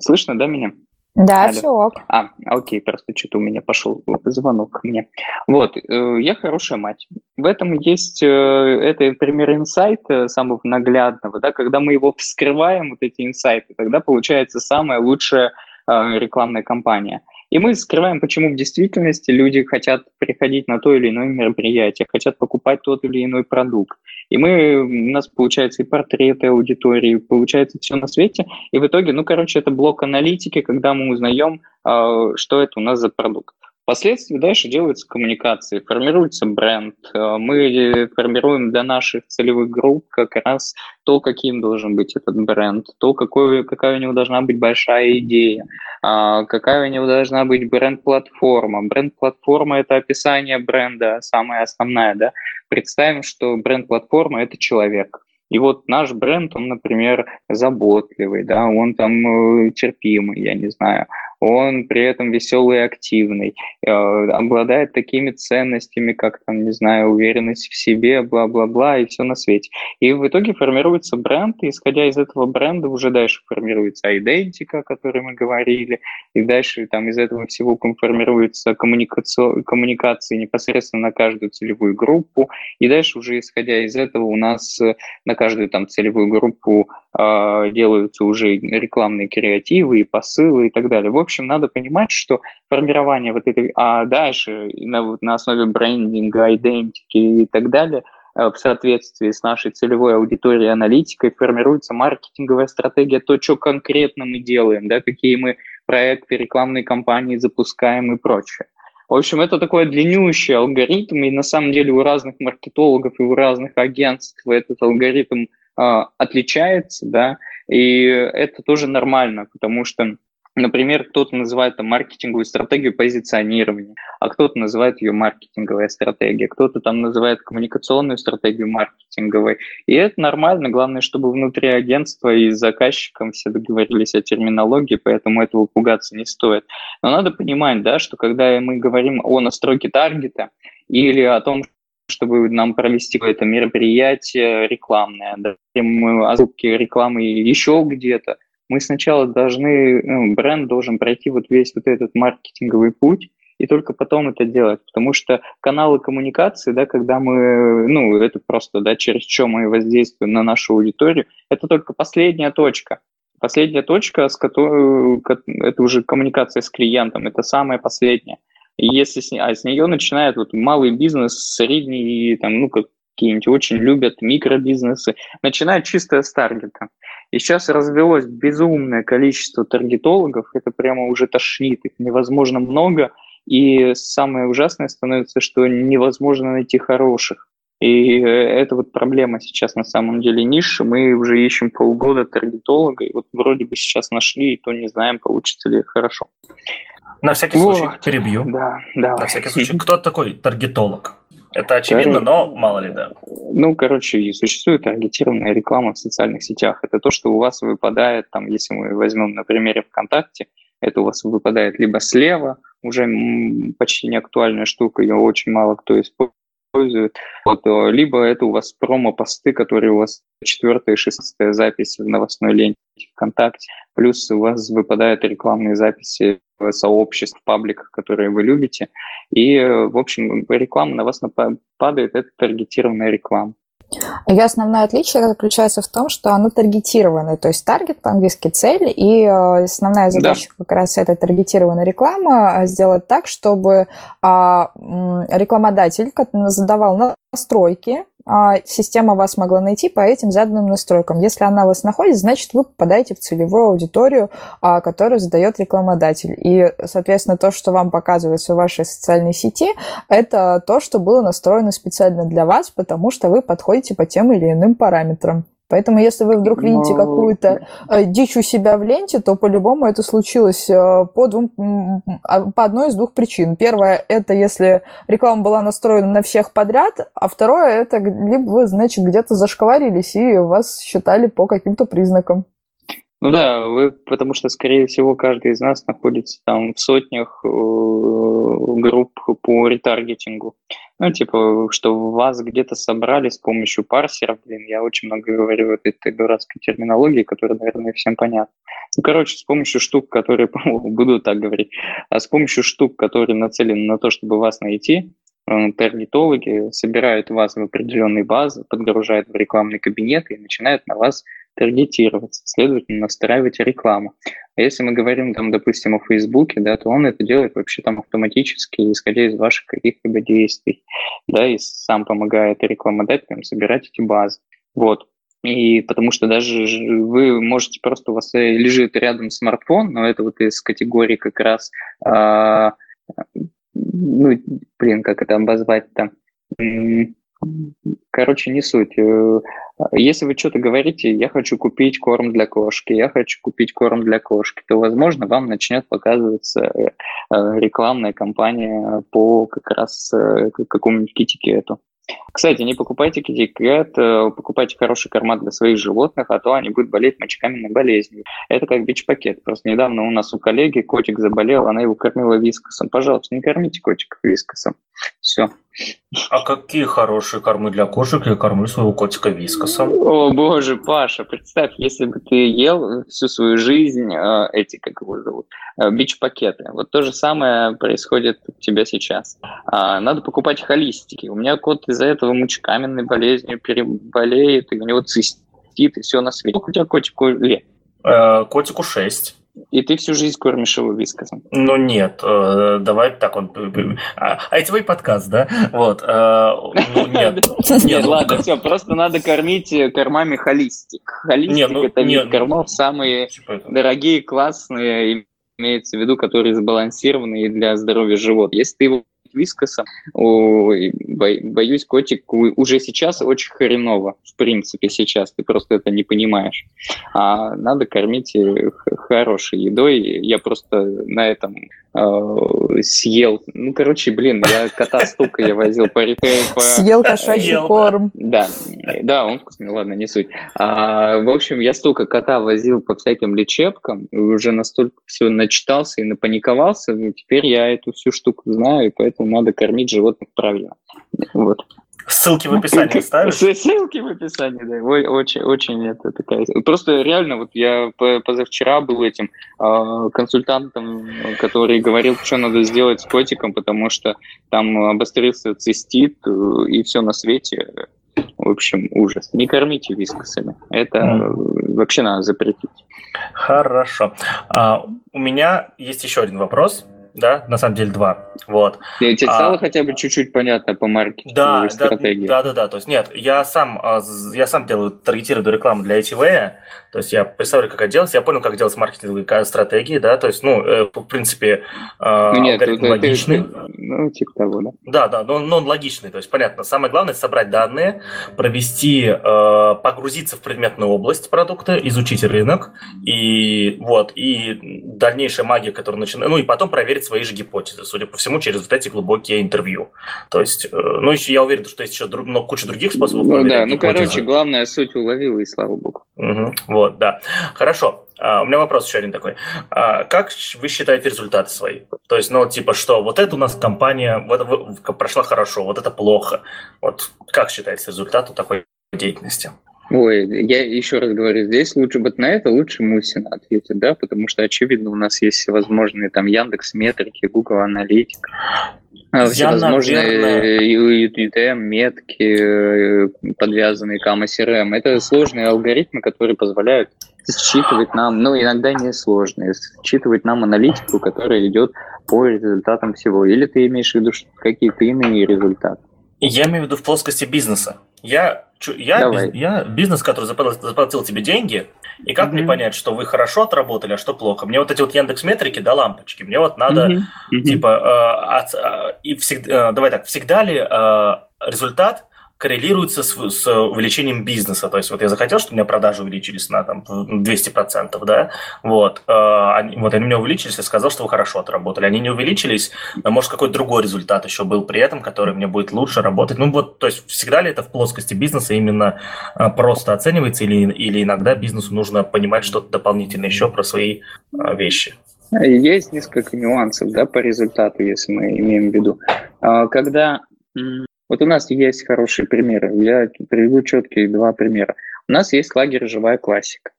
Слышно, да, меня? Да, Алло. все ок. А, окей, просто что-то у меня пошел звонок ко мне. Вот, э, я хорошая мать. В этом есть, э, это пример инсайта самого наглядного, да, когда мы его вскрываем, вот эти инсайты, тогда получается самая лучшая э, рекламная кампания. И мы скрываем, почему в действительности люди хотят приходить на то или иное мероприятие, хотят покупать тот или иной продукт. И мы, у нас получается и портреты аудитории, получается все на свете. И в итоге, ну, короче, это блок аналитики, когда мы узнаем, а, что это у нас за продукт. Впоследствии дальше делаются коммуникации, формируется бренд. Э, мы формируем для наших целевых групп как раз то, каким должен быть этот бренд, то, какой, какая у него должна быть большая идея, а, какая у него должна быть бренд-платформа. Бренд-платформа – это описание бренда, самая основная. Да? Представим, что бренд-платформа – это человек – и вот наш бренд, он, например, заботливый, да, он там э, терпимый, я не знаю, он при этом веселый и активный, э, обладает такими ценностями, как, там, не знаю, уверенность в себе, бла-бла-бла, и все на свете. И в итоге формируется бренд, и исходя из этого бренда уже дальше формируется идентика, о которой мы говорили, и дальше там из этого всего формируются коммуникации, коммуникации непосредственно на каждую целевую группу, и дальше уже исходя из этого у нас на каждую там целевую группу делаются уже рекламные креативы и посылы и так далее. В общем, надо понимать, что формирование вот этой, а дальше на, на основе брендинга, идентики и так далее э, в соответствии с нашей целевой аудиторией аналитикой формируется маркетинговая стратегия, то, что конкретно мы делаем, да, какие мы проекты, рекламные кампании запускаем и прочее. В общем, это такой длиннющий алгоритм, и на самом деле у разных маркетологов и у разных агентств этот алгоритм отличается, да, и это тоже нормально, потому что Например, кто-то называет там маркетинговую стратегию позиционирования, а кто-то называет ее маркетинговая стратегия, кто-то там называет коммуникационную стратегию маркетинговой. И это нормально, главное, чтобы внутри агентства и с заказчиком все договорились о терминологии, поэтому этого пугаться не стоит. Но надо понимать, да, что когда мы говорим о настройке таргета или о том, чтобы нам провести какое-то мероприятие рекламное, да, о закупке рекламы еще где-то, мы сначала должны, ну, бренд должен пройти вот весь вот этот маркетинговый путь, и только потом это делать, потому что каналы коммуникации, да, когда мы, ну, это просто, да, через что мы воздействуем на нашу аудиторию, это только последняя точка. Последняя точка, с которой, это уже коммуникация с клиентом, это самая последняя. И если с, а с нее начинает вот малый бизнес, средний, там, ну, как какие-нибудь очень любят микробизнесы, начинают чисто с таргета. И сейчас развелось безумное количество таргетологов, это прямо уже тошнит, их невозможно много, и самое ужасное становится, что невозможно найти хороших. И э, это вот проблема сейчас на самом деле ниши. Мы уже ищем полгода таргетолога, и вот вроде бы сейчас нашли, и то не знаем, получится ли хорошо. На всякий вот. случай перебью. Да, да. На всякий случай. Кто такой таргетолог? Это очевидно, Кор... но мало ли, да. Ну, короче, существует таргетированная реклама в социальных сетях. Это то, что у вас выпадает, там, если мы возьмем на примере ВКонтакте, это у вас выпадает либо слева, уже почти не актуальная штука, ее очень мало кто использует. Вот, э, либо это у вас промо-посты, которые у вас четвертая и шестая запись в новостной ленте ВКонтакте. Плюс у вас выпадают рекламные записи сообществ, в пабликах, которые вы любите. И, э, в общем, реклама на вас падает, это таргетированная реклама. Ее основное отличие заключается в том, что оно таргетированное, то есть таргет по-английски цель, и э, основная задача да. как раз этой таргетированной рекламы э, сделать так, чтобы а, рекламодатель задавал настройки система вас могла найти по этим заданным настройкам. Если она вас находит, значит, вы попадаете в целевую аудиторию, а, которую задает рекламодатель. И, соответственно, то, что вам показывается в вашей социальной сети, это то, что было настроено специально для вас, потому что вы подходите по тем или иным параметрам. Поэтому, если вы вдруг видите какую-то э, дичь у себя в ленте, то по-любому это случилось э, по, двум, а, по одной из двух причин. Первое – это если реклама была настроена на всех подряд, а второе – это либо вы, значит, где-то зашковарились и вас считали по каким-то признакам. Ну да, вы, потому что, скорее всего, каждый из нас находится там в сотнях э, групп по ретаргетингу. Ну, типа, что вас где-то собрали с помощью парсеров, блин, я очень много говорю вот этой дурацкой терминологии, которая, наверное, всем понятна. Ну, короче, с помощью штук, которые, буду так говорить, а с помощью штук, которые нацелены на то, чтобы вас найти, э, таргетологи собирают вас в определенные базы, подгружают в рекламный кабинет и начинают на вас таргетироваться, следовательно, настраивать рекламу. А если мы говорим, там, допустим, о Фейсбуке, да, то он это делает вообще там автоматически, исходя из ваших каких-либо действий, да, и сам помогает рекламодателям собирать эти базы. Вот. И потому что даже вы можете просто, у вас лежит рядом смартфон, но это вот из категории как раз, а, ну, блин, как это обозвать там, Короче, не суть. Э, если вы что-то говорите, я хочу купить корм для кошки, я хочу купить корм для кошки, то, возможно, вам начнет показываться э, э, рекламная кампания по как раз какому-нибудь китикету. Кстати, не покупайте китикет, покупайте хороший корма для своих животных, а то они будут болеть мочекаменной болезнью. Это как бич-пакет. Просто недавно у нас у коллеги котик заболел, она его кормила вискосом. Пожалуйста, не кормите котика вискосом. Все. А какие хорошие кормы для кошек? Я кормлю своего котика вискосом. О, боже, Паша, представь, если бы ты ел всю свою жизнь э, эти, как его зовут, э, бич-пакеты. Вот то же самое происходит у тебя сейчас. А, надо покупать холистики. У меня кот из-за этого мочекаменной болезнью переболеет, и у него цистит, и все на свете. Сколько у тебя котику лет? Э, котику 6. И ты всю жизнь кормишь его вискосом? Ну нет, э, давай так он... А, а это твой подкаст, да? Вот. Э, ну, нет. Нет, ладно, все, просто надо кормить кормами холистик. Холистик ну, – это вид кормов самые дорогие, классные, имеется в виду, которые сбалансированные для здоровья животных. Если ты его вискосом, боюсь, котик уже сейчас очень хреново, в принципе, сейчас, ты просто это не понимаешь. А надо кормить э, хорошей едой. Я просто на этом э, съел. Ну, короче, блин, я кота столько я возил по. По... Съел кошачий корм. Да, да, он вкусный, ладно, не суть. А, в общем, я столько кота возил по всяким лечебкам, уже настолько все начитался и напаниковался, ну, теперь я эту всю штуку знаю, и поэтому надо кормить животных правильно. Вот. Ссылки в описании ставишь? Ссылки в описании, да. Ой, очень, очень это такая... Просто реально, вот я позавчера был этим э, консультантом, который говорил, что надо сделать с котиком, потому что там обострился цистит э, и все на свете. В общем, ужас. Не кормите вискосами. Это mm. вообще надо запретить. Хорошо. А, у меня есть еще один вопрос. Да, на самом деле два. Вот. И тебе а, стало хотя бы чуть-чуть понятно по маркетингу да, стратегии? Да, да, да, то есть нет, я сам, а, я сам делаю таргетированную рекламу для ITV, то есть я представляю, как это делать, я понял, как делать маркетинговые стратегии, да, то есть, ну, э, в принципе, а, ну, нет, алгоритм логичный. Ты, ну, типа того, да. Да, да, но, но он логичный, то есть, понятно, самое главное – собрать данные, провести, э, погрузиться в предметную область продукта, изучить рынок, и вот, и дальнейшая магия, которая начинает, ну, и потом проверить свои же гипотезы, судя по всему, через вот эти глубокие интервью. То есть, э, ну, еще я уверен, что есть еще друг, ну, куча других способов Ну, да, ну, короче, главное, суть уловила, и слава богу. Угу, вот, да. Хорошо. Uh, у меня вопрос еще один такой. Uh, как вы считаете результаты свои? То есть, ну, типа, что вот это у нас компания вот, прошла хорошо, вот это плохо. Вот как считается результат у такой деятельности? Ой, я еще раз говорю, здесь лучше вот на это лучше Мусина ответит, да, потому что, очевидно, у нас есть всевозможные там Яндекс Метрики, Google Аналитик, а, всевозможные UTM, метки, э, подвязанные к AMA Это сложные алгоритмы, которые позволяют считывать нам, ну, иногда не сложные, считывать нам аналитику, которая идет по результатам всего. Или ты имеешь в виду какие-то иные результаты? Я имею в виду в плоскости бизнеса. Я, я, биз, я бизнес, который заплатил, заплатил тебе деньги, и как mm-hmm. мне понять, что вы хорошо отработали, а что плохо? Мне вот эти вот Яндекс Метрики, да, лампочки, мне вот надо, mm-hmm. типа, э, от, э, и всегда, э, давай так, всегда ли э, результат коррелируется с, с увеличением бизнеса. То есть вот я захотел, чтобы у меня продажи увеличились на там, 200%, да, вот, э, они, вот они у меня увеличились, я сказал, что вы хорошо отработали. Они не увеличились, может, какой-то другой результат еще был при этом, который мне будет лучше работать. Ну вот, то есть всегда ли это в плоскости бизнеса именно э, просто оценивается или, или иногда бизнесу нужно понимать что-то дополнительное еще про свои э, вещи? Есть несколько нюансов да, по результату, если мы имеем в виду. А, когда вот у нас есть хорошие примеры. Я приведу четкие два примера. У нас есть лагерь «Живая классика».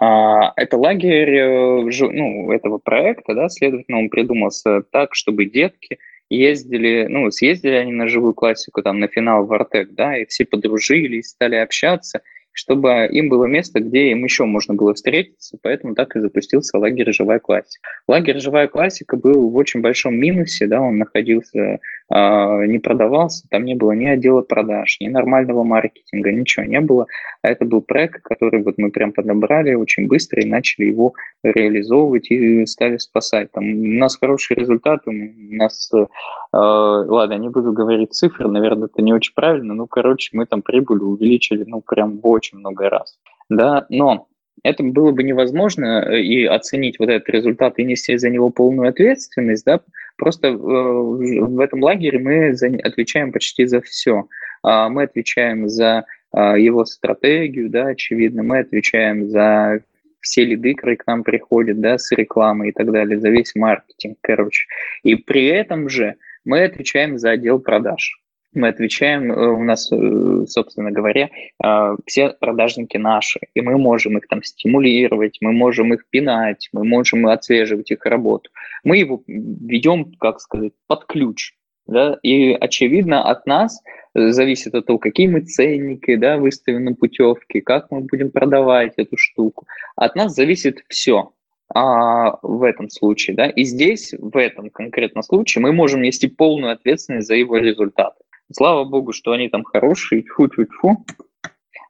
А, это лагерь э, ну, этого проекта, да, следовательно, он придумался так, чтобы детки ездили, ну, съездили они на живую классику, там, на финал в Артек, да, и все подружились, стали общаться, чтобы им было место, где им еще можно было встретиться, поэтому так и запустился лагерь «Живая классика». Лагерь «Живая классика» был в очень большом минусе, да, он находился, э, не продавался, там не было ни отдела продаж, ни нормального маркетинга, ничего не было. А это был проект, который вот мы прям подобрали очень быстро и начали его реализовывать и стали спасать. Там у нас хорошие результаты, у нас, э, ладно, не буду говорить цифры, наверное, это не очень правильно, ну, короче, мы там прибыль увеличили, ну, прям в очень много раз, да, но это было бы невозможно э, и оценить вот этот результат и нести за него полную ответственность, да, просто э, в этом лагере мы отвечаем почти за все. А, мы отвечаем за а, его стратегию, да, очевидно, мы отвечаем за все лиды, которые к нам приходят, да, с рекламой и так далее, за весь маркетинг, короче. И при этом же мы отвечаем за отдел продаж мы отвечаем, э, у нас, э, собственно говоря, э, все продажники наши, и мы можем их там стимулировать, мы можем их пинать, мы можем отслеживать их работу. Мы его ведем, как сказать, под ключ. Да? И, очевидно, от нас зависит от того, какие мы ценники да, выставим на путевке, как мы будем продавать эту штуку. От нас зависит все а, в этом случае. Да? И здесь, в этом конкретном случае, мы можем нести полную ответственность за его результаты. Слава богу, что они там хорошие, тьфу-тьфу-тьфу.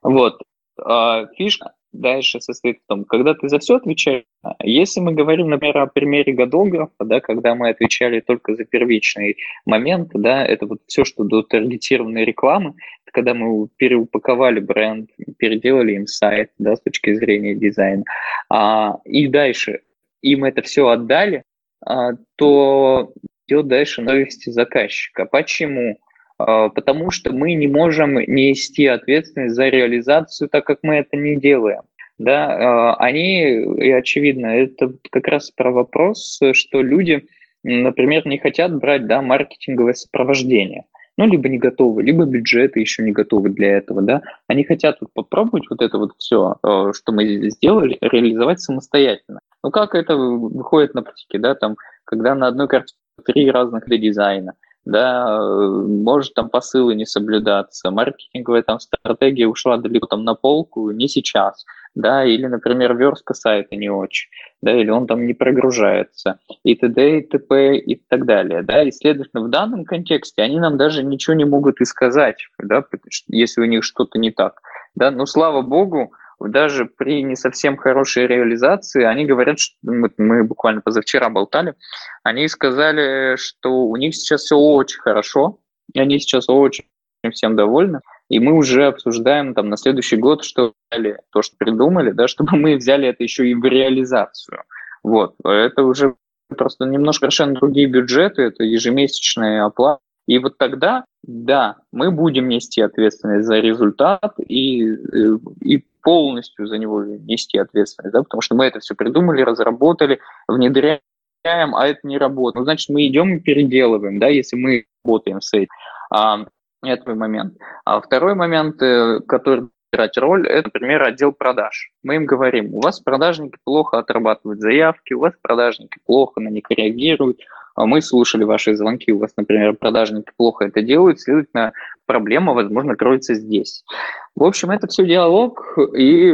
Вот. А фишка дальше состоит в том, когда ты за все отвечаешь, если мы говорим, например, о примере годографа, да, когда мы отвечали только за первичный момент, да, это вот все, что до таргетированной рекламы, когда мы переупаковали бренд, переделали им сайт, да, с точки зрения дизайна, а, и дальше им это все отдали, а, то идет дальше новости заказчика. Почему? А, потому что мы не можем нести ответственность за реализацию, так как мы это не делаем. Да, а, они, и очевидно, это как раз про вопрос, что люди, например, не хотят брать да, маркетинговое сопровождение. Ну, либо не готовы, либо бюджеты еще не готовы для этого, да. Они хотят вот попробовать вот это вот все, а, что мы сделали, реализовать самостоятельно. Ну, как это выходит на практике, да, там, когда на одной карте три разных дизайна, да, может там посылы не соблюдаться, маркетинговая там стратегия ушла далеко там на полку, не сейчас, да, или, например, верстка сайта не очень, да, или он там не прогружается, и т.д., и т.п., и так далее, да, и, следовательно, в данном контексте они нам даже ничего не могут и сказать, да, если у них что-то не так, да, но, слава богу, даже при не совсем хорошей реализации, они говорят, что мы, мы буквально позавчера болтали, они сказали, что у них сейчас все очень хорошо, и они сейчас очень всем довольны, и мы уже обсуждаем там на следующий год, что то, что придумали, да, чтобы мы взяли это еще и в реализацию. Вот, это уже просто немножко совершенно другие бюджеты, это ежемесячная оплата. И вот тогда, да, мы будем нести ответственность за результат и, э, и полностью за него нести ответственность, да, потому что мы это все придумали, разработали, внедряем, а это не работает. Ну, значит, мы идем и переделываем, да, если мы работаем с этим. А, это момент. А второй момент, э, который играть роль, это, например, отдел продаж. Мы им говорим, у вас продажники плохо отрабатывают заявки, у вас продажники плохо на них реагируют, мы слушали ваши звонки, у вас, например, продажники плохо это делают, следовательно, проблема, возможно, кроется здесь. В общем, это все диалог и,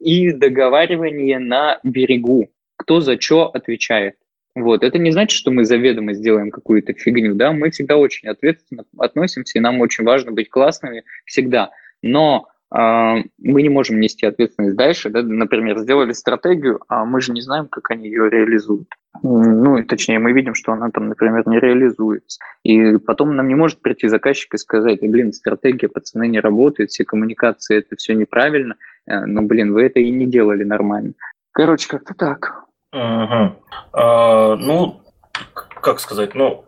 и договаривание на берегу, кто за что отвечает. Вот. Это не значит, что мы заведомо сделаем какую-то фигню, да, мы всегда очень ответственно относимся, и нам очень важно быть классными всегда. Но а, мы не можем нести ответственность дальше, да, например, сделали стратегию, а мы же не знаем, как они ее реализуют. Ну, точнее, мы видим, что она там, например, не реализуется. И потом нам не может прийти заказчик и сказать, блин, стратегия, пацаны, не работает, все коммуникации, это все неправильно, э, но, блин, вы это и не делали нормально. Короче, как-то так. Угу. А, ну, как сказать, ну,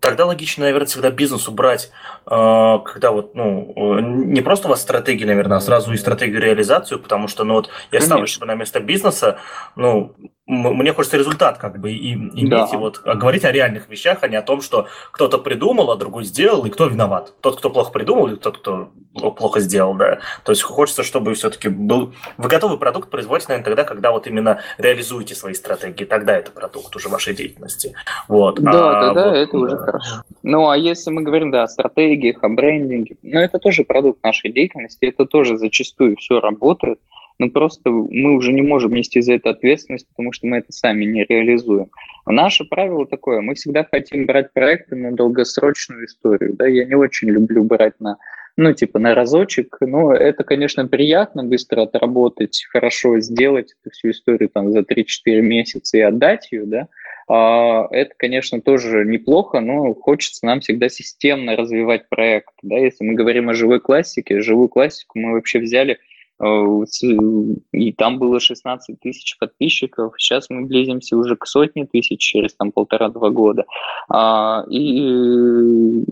тогда логично, наверное, всегда бизнесу брать, а, когда вот, ну, не просто у вас стратегия, наверное, а сразу и стратегию реализацию, потому что, ну, вот я ставлю себе на место бизнеса, ну, мне хочется результат как бы и иметь, да. и вот а говорить о реальных вещах, а не о том, что кто-то придумал, а другой сделал, и кто виноват. Тот, кто плохо придумал, или тот, кто плохо сделал, да. То есть хочется, чтобы все-таки был... Вы готовый продукт производите, наверное, тогда, когда вот именно реализуете свои стратегии, тогда это продукт уже вашей деятельности. Вот. Да, а, да, да, вот, это да. уже хорошо. Ну, а если мы говорим, да, о стратегиях, о брендинге, ну, это тоже продукт нашей деятельности, это тоже зачастую все работает, но просто мы уже не можем нести за это ответственность, потому что мы это сами не реализуем. Наше правило такое, мы всегда хотим брать проекты на долгосрочную историю. Да? Я не очень люблю брать на ну, типа на разочек, но это, конечно, приятно быстро отработать, хорошо сделать эту всю историю там за 3-4 месяца и отдать ее, да, а, это, конечно, тоже неплохо, но хочется нам всегда системно развивать проект, да, если мы говорим о живой классике, живую классику мы вообще взяли Э, и там было 16 тысяч подписчиков, сейчас мы близимся уже к сотне тысяч через там полтора-два года. А, и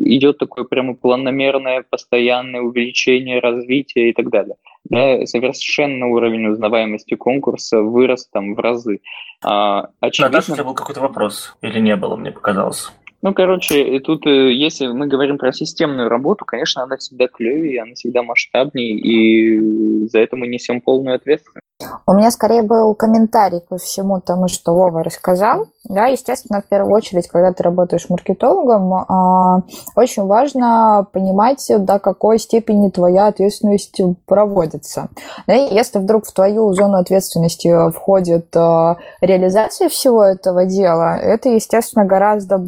идет такое прямо планомерное, постоянное увеличение развития и так далее. Да, совершенно уровень узнаваемости конкурса вырос там в разы. А, очевидно... Наташа, у тебя был какой-то вопрос или не было, мне показалось? Ну, короче, тут, э, если мы говорим про системную работу, конечно, она всегда клевее, она всегда масштабнее, и за это мы несем полную ответственность. У меня скорее был комментарий ко всему тому, что Вова рассказал. Да, естественно, в первую очередь, когда ты работаешь маркетологом, а, очень важно понимать, до какой степени твоя ответственность проводится. Да, если вдруг в твою зону ответственности входит а, реализация всего этого дела, это, естественно, гораздо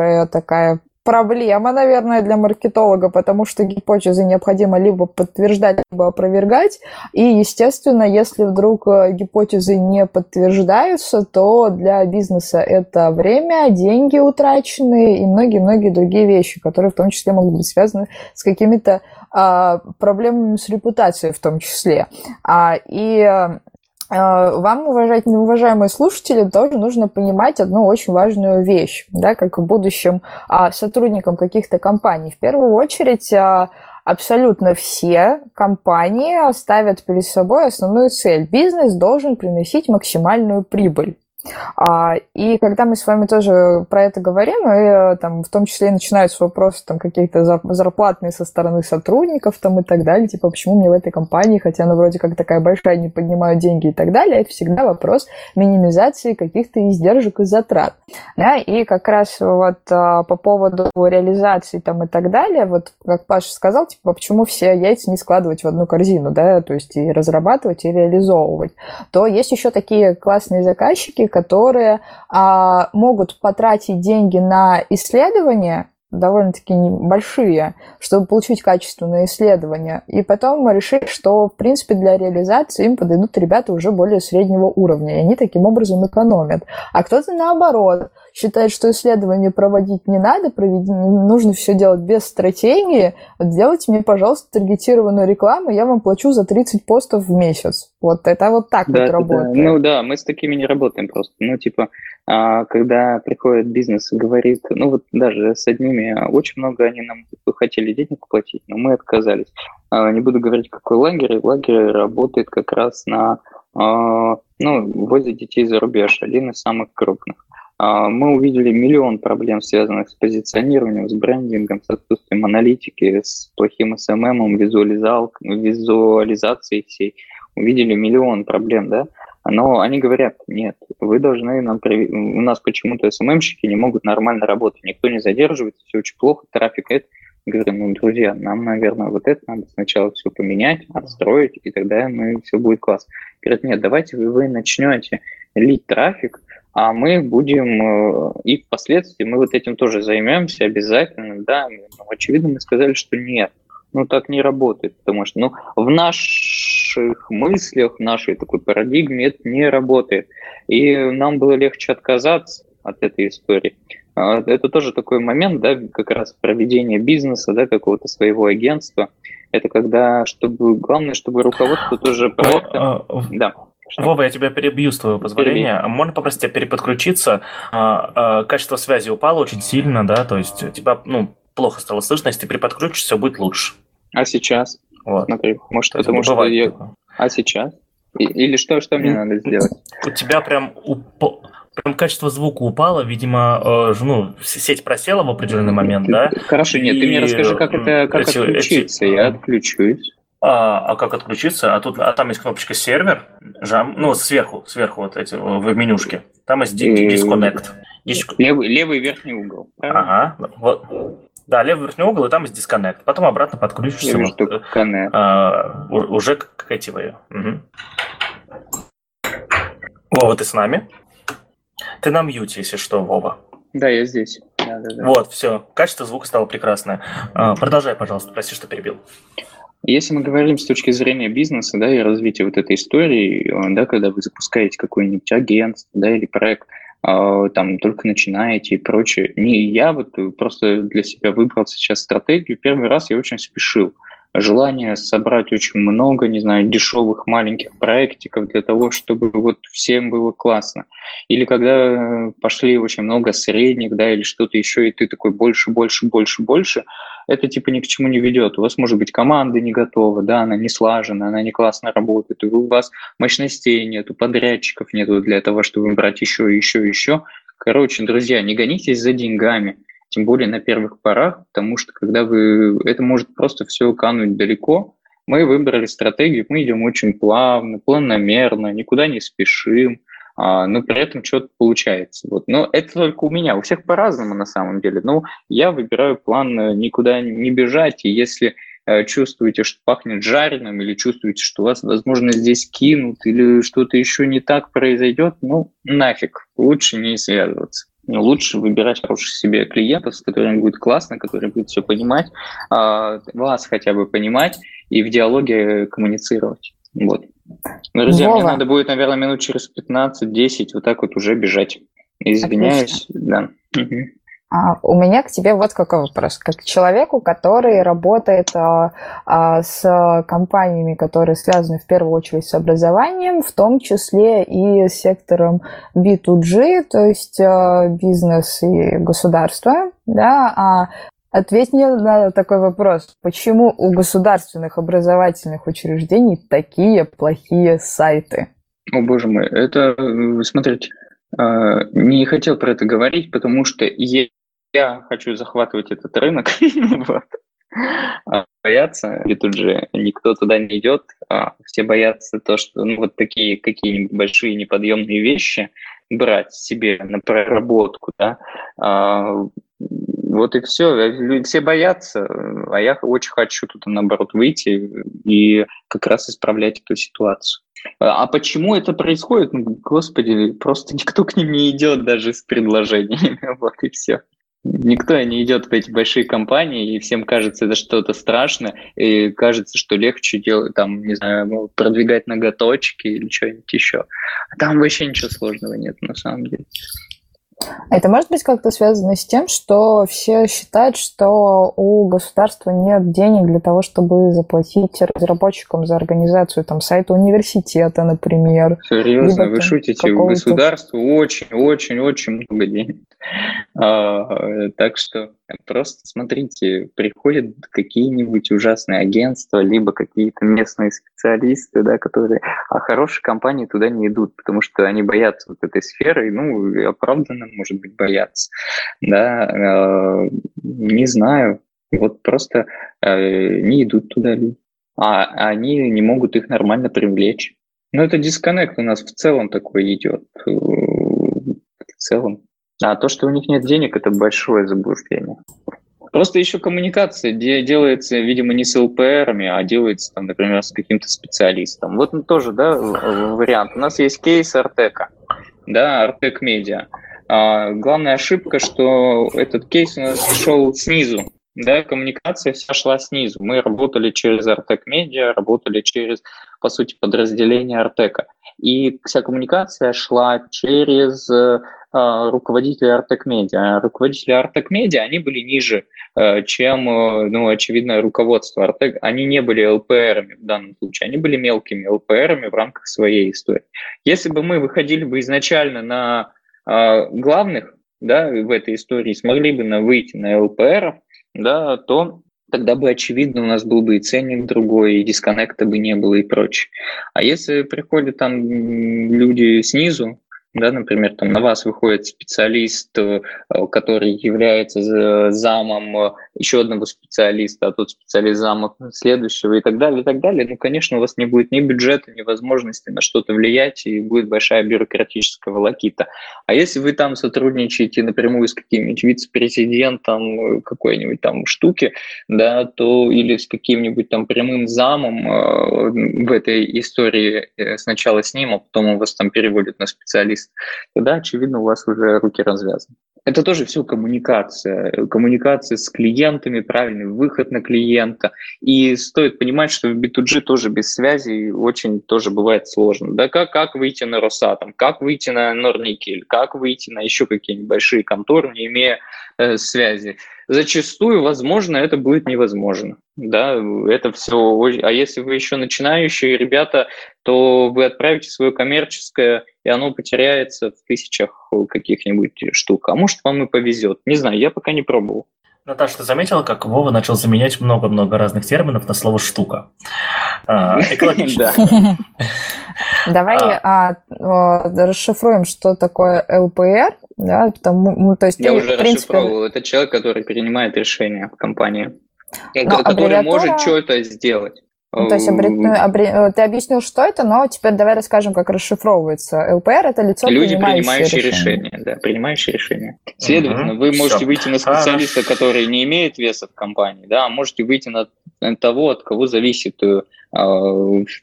большая такая проблема, наверное, для маркетолога, потому что гипотезы необходимо либо подтверждать, либо опровергать. И, естественно, если вдруг э, гипотезы не подтверждаются, то для бизнеса это время, деньги утраченные и многие-многие другие вещи, которые в том числе могут быть связаны с какими-то а, проблемами с репутацией в том числе. А, и Э, вам, уважаемые слушатели, тоже нужно понимать одну очень важную вещь, да, как будущим а, сотрудникам каких-то компаний. В первую очередь, а, абсолютно все компании ставят перед собой основную цель. Бизнес должен приносить максимальную прибыль. А, и когда мы с вами тоже про это говорим, и, там, в том числе и начинаются вопросы там, какие-то зарплатные со стороны сотрудников там, и так далее, типа, почему мне в этой компании, хотя она вроде как такая большая, не поднимают деньги и так далее, это всегда вопрос минимизации каких-то издержек и затрат. Да? И как раз вот а, по поводу реализации там, и так далее, вот как Паша сказал, типа, почему все яйца не складывать в одну корзину, да, то есть и разрабатывать, и реализовывать, то есть еще такие классные заказчики, которые а, могут потратить деньги на исследования, довольно-таки большие, чтобы получить качественное исследование. И потом мы решили, что, в принципе, для реализации им подойдут ребята уже более среднего уровня, и они таким образом экономят. А кто-то, наоборот, считает, что исследования проводить не надо, нужно все делать без стратегии, сделайте мне, пожалуйста, таргетированную рекламу, я вам плачу за 30 постов в месяц. Вот это вот так да, вот работает. Да. Ну да, мы с такими не работаем просто. Ну, типа, а, когда приходит бизнес и говорит, ну вот даже с одними, очень много они нам хотели денег платить, но мы отказались. А, не буду говорить, какой лагерь. Лагерь работает как раз на, а, ну, возят детей за рубеж, один из самых крупных. Мы увидели миллион проблем, связанных с позиционированием, с брендингом, с отсутствием аналитики, с плохим SMM, визуализацией всей. Увидели миллион проблем, да? Но они говорят, нет, вы должны нам... У нас почему-то СММщики не могут нормально работать, никто не задерживается, все очень плохо, трафик это. Говорю, ну, друзья, нам, наверное, вот это надо сначала все поменять, отстроить, и тогда мы, все будет класс. Говорят, нет, давайте вы, вы начнете лить трафик, а мы будем, э, и впоследствии мы вот этим тоже займемся обязательно, да, ну, очевидно, мы сказали, что нет, ну, так не работает, потому что, ну, в наших мыслях, в нашей такой парадигме это не работает. И нам было легче отказаться от этой истории. А, это тоже такой момент, да, как раз проведение бизнеса, да, какого-то своего агентства. Это когда, чтобы, главное, чтобы руководство тоже проекта... Да. Вова, я тебя перебью с твоего позволения. Перебей. Можно попросить тебя переподключиться? А, качество связи упало очень сильно, да, то есть тебя, ну, плохо стало слышно, если ты переподключишь, все будет лучше. А сейчас? Вот. Смотри, может, это потому что я... А сейчас? И, или что, что мне надо сделать? У тебя прям уп... прям качество звука упало, видимо, э, ну, сеть просела в определенный момент, да? Хорошо, нет, ты мне расскажи, как это, как эти, отключиться, эти... я отключусь. А, а как отключиться? А тут, а там есть кнопочка сервер, жам, ну сверху, сверху вот эти в менюшке. Там есть disconnect. Левый, левый верхний угол. Правильно? Ага, вот. Да, левый верхний угол, и там есть дисконнект. Потом обратно подключишься вот, э, а, уже к, к ATV. Угу. Вова, ты с нами? Ты на мьюте, если что, Вова. Да, я здесь. Да, да, да. Вот, все. Качество звука стало прекрасное. А, продолжай, пожалуйста. Прости, что перебил. Если мы говорим с точки зрения бизнеса, да, и развития вот этой истории, да, когда вы запускаете какой-нибудь агентство, да, или проект, а, там только начинаете и прочее. Не я вот просто для себя выбрал сейчас стратегию. Первый раз я очень спешил. Желание собрать очень много, не знаю, дешевых маленьких проектиков для того, чтобы вот всем было классно. Или когда пошли очень много средних, да, или что-то еще, и ты такой больше, больше, больше, больше, это типа ни к чему не ведет. У вас может быть команда не готова, да, она не слажена, она не классно работает, у вас мощностей нету, подрядчиков нету для того, чтобы брать еще, еще, еще. Короче, друзья, не гонитесь за деньгами, тем более на первых порах, потому что когда вы... Это может просто все кануть далеко. Мы выбрали стратегию, мы идем очень плавно, планомерно, никуда не спешим, но при этом что-то получается. Вот. Но это только у меня, у всех по-разному на самом деле. Но я выбираю план э, никуда не бежать, и если э, чувствуете, что пахнет жареным, или чувствуете, что вас, возможно, здесь кинут, или что-то еще не так произойдет, ну, нафиг, лучше не связываться. Ну, лучше выбирать хороших себе клиентов, с которыми будет классно, которые будут все понимать, а, вас хотя бы понимать и в диалоге коммуницировать. Вот. Ну, друзья, Вова. мне надо будет, наверное, минут через 15-10 вот так вот уже бежать. Извиняюсь. Да. Угу. А, у меня к тебе вот какой вопрос. Как к человеку, который работает а, а, с компаниями, которые связаны в первую очередь с образованием, в том числе и с сектором B2G, то есть а, бизнес и государство, да, а Ответь мне на такой вопрос. Почему у государственных образовательных учреждений такие плохие сайты? О, боже мой, это, смотрите, Э, не хотел про это говорить, потому что я хочу захватывать этот рынок. А боятся, и тут же никто туда не идет. А все боятся то, что ну, вот такие какие-нибудь большие неподъемные вещи брать себе на проработку, да, а, вот и все. Все боятся, а я очень хочу тут, наоборот, выйти и как раз исправлять эту ситуацию. А почему это происходит? Ну, господи, просто никто к ним не идет даже с предложениями, вот и все. Никто не идет в эти большие компании, и всем кажется, это что-то страшно, и кажется, что легче делать, там, не знаю, ну, продвигать ноготочки или что-нибудь еще. А там вообще ничего сложного нет, на самом деле. Это может быть как-то связано с тем, что все считают, что у государства нет денег для того, чтобы заплатить разработчикам за организацию там, сайта университета, например. Серьезно, вы шутите? У государства очень-очень-очень много денег. А, так что просто смотрите, приходят какие-нибудь ужасные агентства, либо какие-то местные специалисты, да, которые, а хорошие компании туда не идут, потому что они боятся вот этой сферы, ну, оправданно, может быть, боятся, да, э, не знаю, вот просто э, не идут туда люди, а они не могут их нормально привлечь. Ну, это дисконнект у нас в целом такой идет, э, в целом. А то, что у них нет денег, это большое заблуждение. Просто еще коммуникация делается, видимо, не с ЛПРами, а делается, там, например, с каким-то специалистом. Вот ну, тоже, да, вариант. У нас есть кейс Артека, да, Артек Медиа. А, главная ошибка, что этот кейс у нас шел снизу, да, коммуникация вся шла снизу. Мы работали через Артек Медиа, работали через, по сути, подразделение Артека. И вся коммуникация шла через а, руководители Артек Медиа. Руководители Артек Медиа, они были ниже, э, чем, э, ну, очевидно, руководство Артек. Они не были ЛПРами в данном случае, они были мелкими ЛПРами в рамках своей истории. Если бы мы выходили бы изначально на а, главных, да, в этой истории, смогли бы на выйти на ЛПРов, да, то тогда бы, очевидно, у нас был бы и ценник другой, и дисконнекта бы не было и прочее. А если приходят там люди снизу, да, например, там на вас выходит специалист, э, который является замом э, еще одного специалиста, а тот специалист замом следующего и так далее, и так далее, ну, конечно, у вас не будет ни бюджета, ни возможности на что-то влиять, и будет большая бюрократическая волокита. А если вы там сотрудничаете напрямую с каким-нибудь вице-президентом э, какой-нибудь там штуки, да, то или с каким-нибудь там прямым замом в этой истории сначала с ним, а потом он вас там переводит на специалист, тогда, очевидно, у вас уже руки развязаны. Это тоже все коммуникация, коммуникация с клиентами, правильный выход на клиента. И стоит понимать, что в B2G тоже без связи очень тоже бывает сложно. Да как, как выйти на Росатом, как выйти на Норникель, как выйти на еще какие-нибудь большие конторы, не имея э, связи зачастую, возможно, это будет невозможно. Да, это все. А если вы еще начинающие ребята, то вы отправите свое коммерческое, и оно потеряется в тысячах каких-нибудь штук. А может, вам и повезет. Не знаю, я пока не пробовал. Наташа, ты заметила, как Вова начал заменять много-много разных терминов на слово «штука»? А, экологично. Давай а. а, расшифруем, что такое ЛПР. Да, потому, ну, то есть Я уже расшифровал. Это человек, который принимает решения в компании. Который может что-то сделать. Ну, то есть обре... Ну, обре... Э, ты объяснил, что это, но теперь давай расскажем, как расшифровывается. ЛПР – это лицо, Люди, принимающие решения. решения. Да, принимающие решения. Следовательно, угу, вы можете все. выйти на специалиста, который не имеет веса в компании, да, а можете выйти на того, от кого зависит э,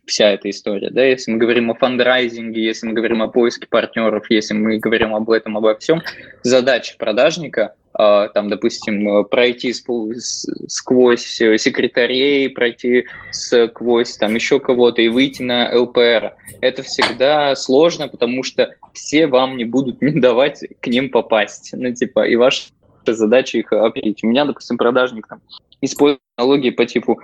вся эта история. Да? Если мы говорим о фандрайзинге, если мы говорим о поиске партнеров, если мы говорим об этом, обо всем, задача продажника – а, там, допустим, пройти сквозь секретарей, пройти сквозь там еще кого-то и выйти на ЛПР. Это всегда сложно, потому что все вам не будут не давать к ним попасть. Ну, типа, и ваша задача их оперить. У меня, допустим, продажник там использует аналогии по типу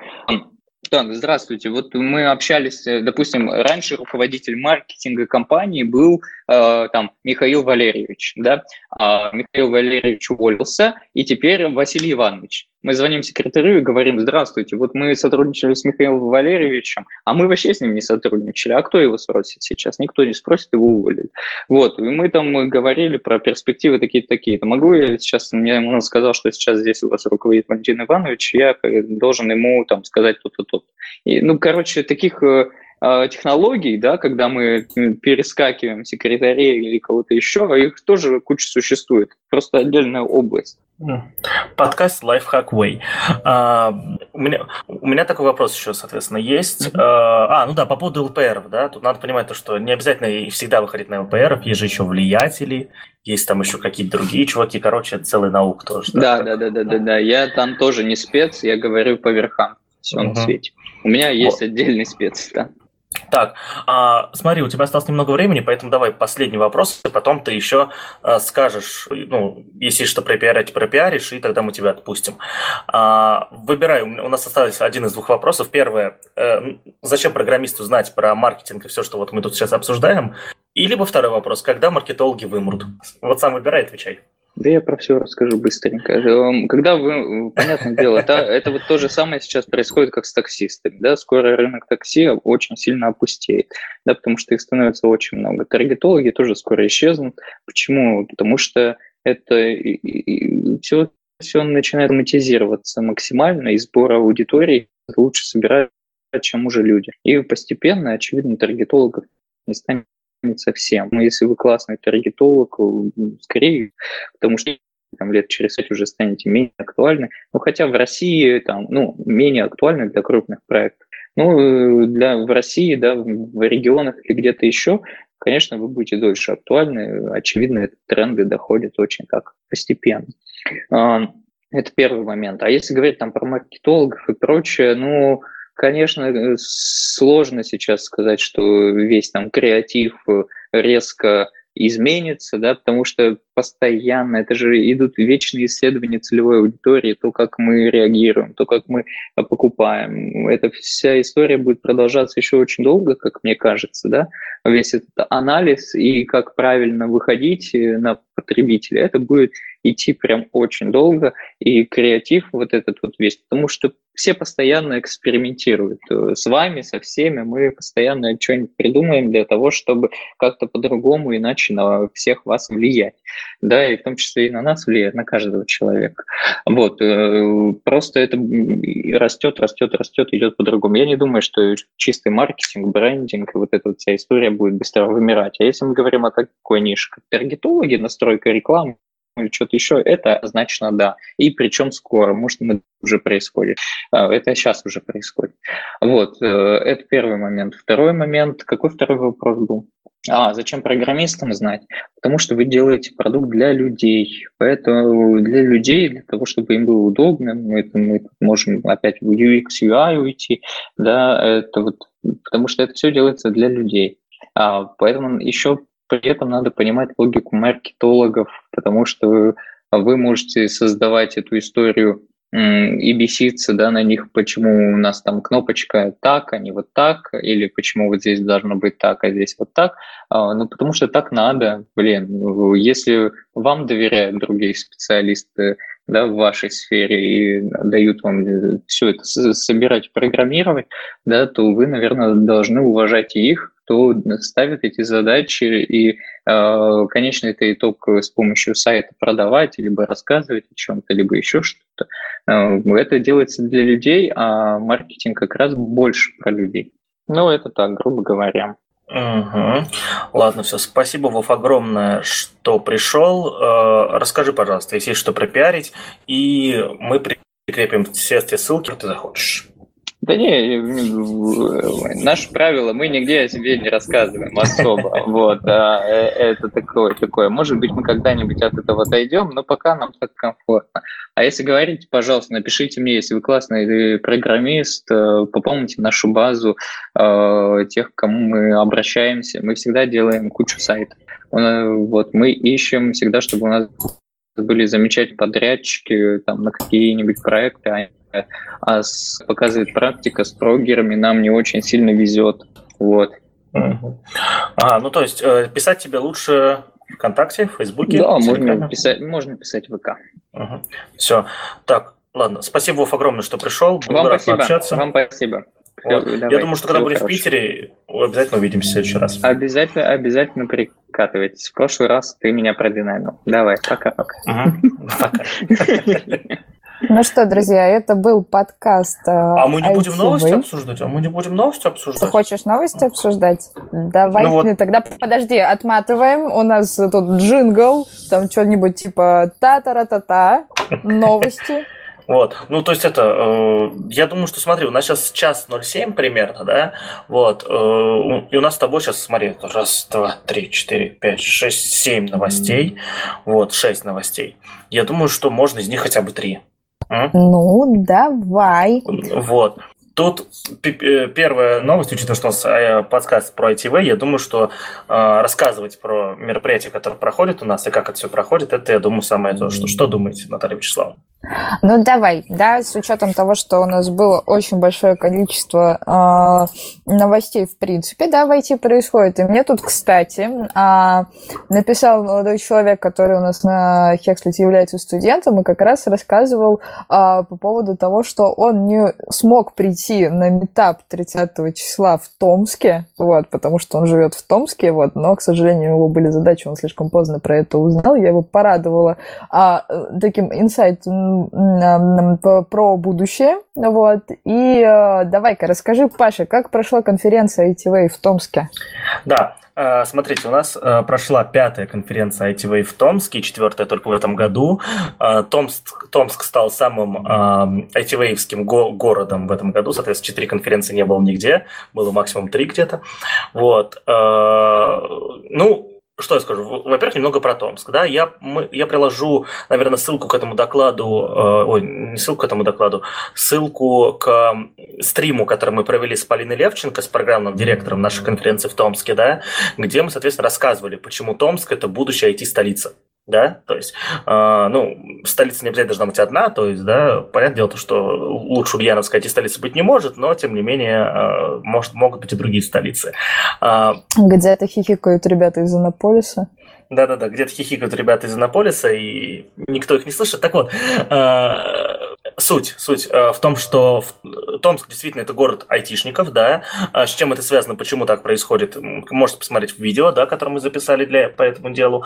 так, здравствуйте. Вот мы общались, допустим, раньше руководитель маркетинга компании был э, там Михаил Валерьевич, да, а Михаил Валерьевич уволился, и теперь Василий Иванович. Мы звоним секретарю и говорим, здравствуйте, вот мы сотрудничали с Михаилом Валерьевичем, а мы вообще с ним не сотрудничали. А кто его спросит сейчас? Никто не спросит, его уволили. Вот, и мы там говорили про перспективы такие-такие. Могу я сейчас, мне он сказал, что сейчас здесь у вас руководит Валентин Иванович, я должен ему там сказать то-то, то-то. И, ну, короче, таких э, технологий, да, когда мы перескакиваем секретарей или кого-то еще, а их тоже куча существует, просто отдельная область. Подкаст Lifehack Way. А, у, меня, у меня такой вопрос еще, соответственно, есть. Mm-hmm. А, ну да, по поводу ЛПР, да, тут надо понимать то, что не обязательно и всегда выходить на ЛПР, есть же еще влиятели, есть там еще какие-то другие чуваки, короче, это целая наука тоже. Да, да, да, да, да, да, я там тоже не спец, я говорю по верхам, все mm-hmm. на свете. У меня есть вот. отдельный спец, да. Так, а, смотри, у тебя осталось немного времени, поэтому давай последний вопрос, и потом ты еще а, скажешь, ну, если что пропиарить, пропиаришь, и тогда мы тебя отпустим. А, выбирай, у нас осталось один из двух вопросов. Первое, э, зачем программисту знать про маркетинг и все, что вот мы тут сейчас обсуждаем? И либо второй вопрос, когда маркетологи вымрут? Вот сам выбирай, отвечай. Да я про все расскажу быстренько. Эм, когда вы, понятное дело, это, это вот то же самое сейчас происходит, как с таксистами. Да? Скоро рынок такси очень сильно опустеет, да, потому что их становится очень много. Таргетологи тоже скоро исчезнут. Почему? Потому что это и, и, все, все начинает монетизироваться максимально, и сбор аудитории лучше собирать, чем уже люди. И постепенно, очевидно, таргетологов не станет совсем. Но если вы классный таргетолог, скорее, потому что там, лет через пять уже станете менее актуальны. Ну, хотя в России там, ну, менее актуальны для крупных проектов. Ну, для, в России, да, в регионах или где-то еще, конечно, вы будете дольше актуальны. Очевидно, тренды доходят очень так постепенно. А, это первый момент. А если говорить там про маркетологов и прочее, ну, Конечно, э, сложно сейчас сказать, что весь там креатив э, резко изменится, да, потому что постоянно, это же идут вечные исследования целевой аудитории, то, как мы реагируем, то, как мы э, покупаем. Эта вся история будет продолжаться еще очень долго, как мне кажется, да, весь этот анализ и как правильно выходить на потребителя, это будет идти прям очень долго, и креатив вот этот вот весь, потому что все постоянно экспериментируют э, с вами, со всеми, мы постоянно что-нибудь придумаем для того, чтобы как-то по-другому, иначе на всех вас влиять, да, и в том числе и на нас влияет, на каждого человека. Вот, э, просто это растет, растет, растет, идет по-другому. Я не думаю, что чистый маркетинг, брендинг и вот эта вот вся история будет быстро вымирать. А если мы говорим о такой нише, как таргетологи, настройка рекламы, или что-то еще, это однозначно да. И причем скоро, может, это уже происходит. А, это сейчас уже происходит. Вот, э, это первый момент. Второй момент, какой второй вопрос был? А, зачем программистам знать? Потому что вы делаете продукт для людей. Поэтому для людей, для того, чтобы им было удобно, мы, мы можем опять в UX, UI уйти, да, это вот, потому что это все делается для людей. А, поэтому еще при этом надо понимать логику маркетологов, потому что вы можете создавать эту историю и беситься да, на них, почему у нас там кнопочка так, а не вот так, или почему вот здесь должно быть так, а здесь вот так. А, ну, потому что так надо. Блин, если вам доверяют другие специалисты да, в вашей сфере и дают вам э, все это собирать, программировать, да, то вы, наверное, должны уважать их, кто ставит эти задачи и, э, конечно, это итог с помощью сайта продавать, либо рассказывать о чем-то, либо еще что-то. Э, это делается для людей, а маркетинг как раз больше про людей. Ну, это так, грубо говоря. Угу. Ладно, все. Спасибо, Вов, огромное, что пришел. Э, расскажи, пожалуйста, если есть что пропиарить, и мы прикрепим все эти ссылки, ты захочешь. Да не, наше правило, мы нигде о себе не рассказываем особо. Вот, а это такое, такое. Может быть, мы когда-нибудь от этого дойдем, но пока нам так комфортно. А если говорить, пожалуйста, напишите мне, если вы классный программист, э, пополните нашу базу э, тех, к кому мы обращаемся. Мы всегда делаем кучу сайтов. Вот, мы ищем всегда, чтобы у нас были замечательные подрядчики там, на какие-нибудь проекты, а с, показывает практика с прогерами нам не очень сильно везет. Вот. А, ну то есть э, писать тебе лучше ВКонтакте, в Фейсбуке? Да, можно писать, можно писать в ВК. Угу. Все. Так, ладно. Спасибо, Вов, огромное, что пришел. Был Вам спасибо. Пообщаться. Вам спасибо. Вот. Я думаю, что когда будешь в Питере, обязательно увидимся в следующий раз. Обязательно, обязательно прикатывайтесь. В прошлый раз ты меня продинамил. Давай, пока-пока. Пока. Ну что, друзья, это был подкаст. Э, а мы не ITV. будем новости обсуждать? А мы не будем новости обсуждать? Ты хочешь новости обсуждать? Давай, ну, вот. тогда подожди, отматываем. У нас тут джингл, там что-нибудь типа та-та-ра-та-та, новости. Вот, ну, то есть это, э, я думаю, что, смотри, у нас сейчас час 07 примерно, да, вот, э, и у нас с тобой сейчас, смотри, раз, два, три, четыре, пять, шесть, семь новостей, вот, шесть новостей. Я думаю, что можно из них хотя бы три. Ну, давай. Вот. Тут э, первая новость, учитывая, что у нас э, подкаст про ITV, я думаю, что э, рассказывать про мероприятия, которые проходят у нас, и как это все проходит, это, я думаю, самое то, что, что думаете, Наталья Вячеславовна? Ну, давай, да, с учетом того, что у нас было очень большое количество э, новостей, в принципе, да, в IT происходит. И мне тут, кстати, э, написал молодой человек, который у нас на Хекслите является студентом, и как раз рассказывал э, по поводу того, что он не смог прийти прийти на метап 30 числа в Томске, вот, потому что он живет в Томске, вот, но, к сожалению, у него были задачи, он слишком поздно про это узнал, я его порадовала а, таким инсайтом про будущее, вот, и а, давай-ка расскажи, Паша, как прошла конференция ITV в Томске? Да, Э, смотрите, у нас э, прошла пятая конференция ITV в Томске, четвертая только в этом году. Э, Томск, Томск стал самым ITV-евским городом в этом году, соответственно, четыре конференции не было нигде, было максимум три где-то. Вот. Ну, что я скажу? Во-первых, немного про Томск. Да? Я, мы, я приложу, наверное, ссылку к этому докладу, э, ой, не ссылку к этому докладу, ссылку к стриму, который мы провели с Полиной Левченко, с программным директором нашей конференции в Томске, да, где мы, соответственно, рассказывали, почему Томск – это будущая IT-столица да, то есть, э, ну, столица не обязательно должна быть одна, то есть, да, понятное дело, то, что лучше Ульяновская эти столицы быть не может, но, тем не менее, э, может, могут быть и другие столицы. Э, Где-то хихикают ребята из Иннополиса. Да-да-да, где-то хихикают ребята из Иннополиса, и никто их не слышит. Так вот, э, суть, суть э, в том, что Томск действительно это город айтишников, да. А с чем это связано, почему так происходит, можете посмотреть в видео, да, которое мы записали для, по этому делу.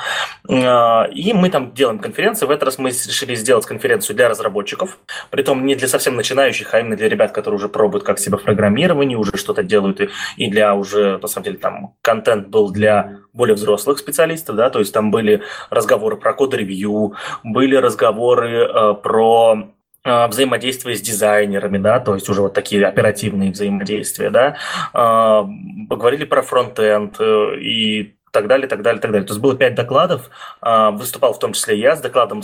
Э, и мы там делаем конференции. В этот раз мы решили сделать конференцию для разработчиков, притом не для совсем начинающих, а именно для ребят, которые уже пробуют как себя в программировании, уже что-то делают, и, и для уже, на самом деле, там контент был для более взрослых специалистов, да, то есть там были разговоры про код-ревью, были разговоры э, про э, взаимодействие с дизайнерами, да, то есть уже вот такие оперативные взаимодействия, да, э, поговорили про фронтенд э, и так далее, так далее, так далее. То есть было пять докладов, э, выступал в том числе я с докладом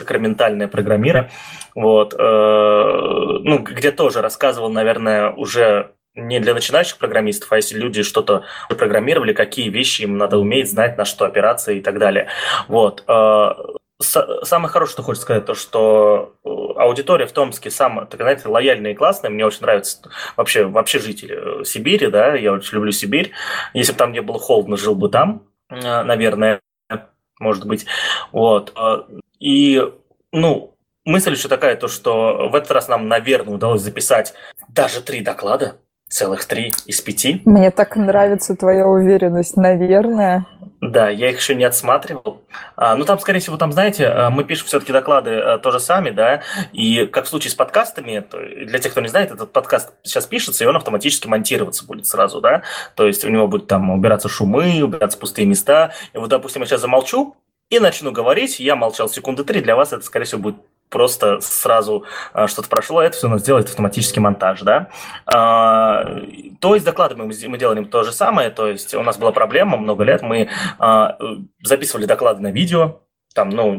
сакраментальное программирование, вот, э, ну, где тоже рассказывал, наверное, уже не для начинающих программистов, а если люди что-то программировали, какие вещи им надо уметь, знать, на что операции и так далее. Вот. Э, самое хорошее, что хочется сказать, то, что э, аудитория в Томске самая, так, знаете, лояльная и классная. Мне очень нравится вообще, вообще жители э, Сибири, да, я очень люблю Сибирь. Если бы там не было холодно, жил бы там, наверное, может быть. Вот. И, ну, мысль еще такая, то, что в этот раз нам, наверное, удалось записать даже три доклада целых три из пяти. Мне так нравится твоя уверенность, наверное. Да, я их еще не отсматривал. А, ну, там, скорее всего, там, знаете, а, мы пишем все-таки доклады а, тоже сами, да, и как в случае с подкастами, то, для тех, кто не знает, этот подкаст сейчас пишется, и он автоматически монтироваться будет сразу, да, то есть у него будет там убираться шумы, убираться пустые места, и вот, допустим, я сейчас замолчу, и начну говорить, я молчал секунды три, для вас это, скорее всего, будет просто сразу а, что-то прошло, это все у нас делает автоматический монтаж, да. А, то есть докладами мы, мы делаем то же самое, то есть у нас была проблема много лет, мы а, записывали доклады на видео, там, ну,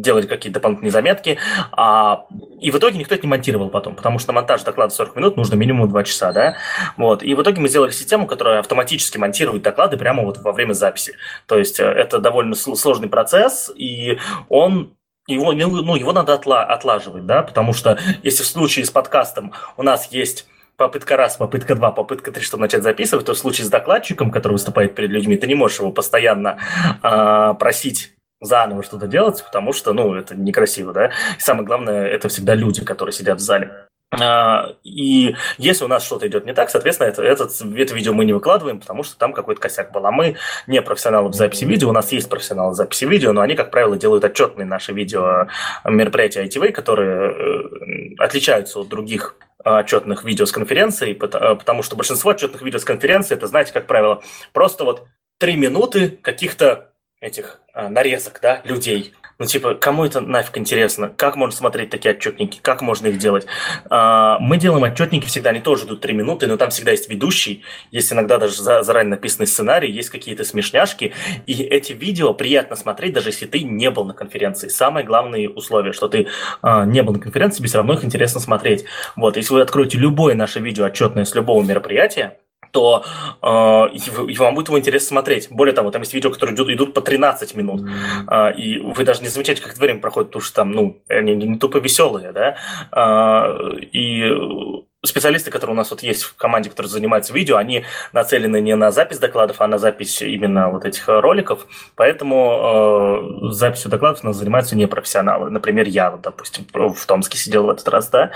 делали какие-то дополнительные заметки, а, и в итоге никто это не монтировал потом, потому что монтаж доклада 40 минут нужно минимум 2 часа, да, вот, и в итоге мы сделали систему, которая автоматически монтирует доклады прямо вот во время записи, то есть э, это довольно сложный процесс, и он его, ну, его надо отла- отлаживать, да, потому что если в случае с подкастом у нас есть попытка раз, попытка два, попытка три, чтобы начать записывать, то в случае с докладчиком, который выступает перед людьми, ты не можешь его постоянно э, просить заново что-то делать, потому что, ну, это некрасиво, да. И самое главное, это всегда люди, которые сидят в зале. А, и если у нас что-то идет не так, соответственно, это, этот, это видео мы не выкладываем, потому что там какой-то косяк был. А мы не профессионалы в записи видео, у нас есть профессионалы в записи видео, но они, как правило, делают отчетные наши видео мероприятия ITV, которые э, отличаются от других отчетных видео с конференции, потому что большинство отчетных видео с конференции, это, знаете, как правило, просто вот три минуты каких-то этих а, нарезок, да, людей. Ну, типа, кому это нафиг интересно? Как можно смотреть такие отчетники? Как можно их делать? А, мы делаем отчетники всегда, они тоже идут 3 минуты, но там всегда есть ведущий, есть иногда даже заранее написанный сценарий, есть какие-то смешняшки, и эти видео приятно смотреть, даже если ты не был на конференции. Самое главное условие, что ты а, не был на конференции, тебе все равно их интересно смотреть. Вот, если вы откроете любое наше видео отчетное с любого мероприятия, то э, вам будет его интересно смотреть. Более того, там есть видео, которые идут, идут по 13 минут, э, и вы даже не замечаете, как это время проходит, потому что там, ну, они не, не тупо веселые, да, э, и специалисты, которые у нас вот есть в команде, которые занимаются видео, они нацелены не на запись докладов, а на запись именно вот этих роликов, поэтому э, записью докладов у нас занимаются непрофессионалы. Например, я, вот, допустим, в Томске сидел в этот раз, да.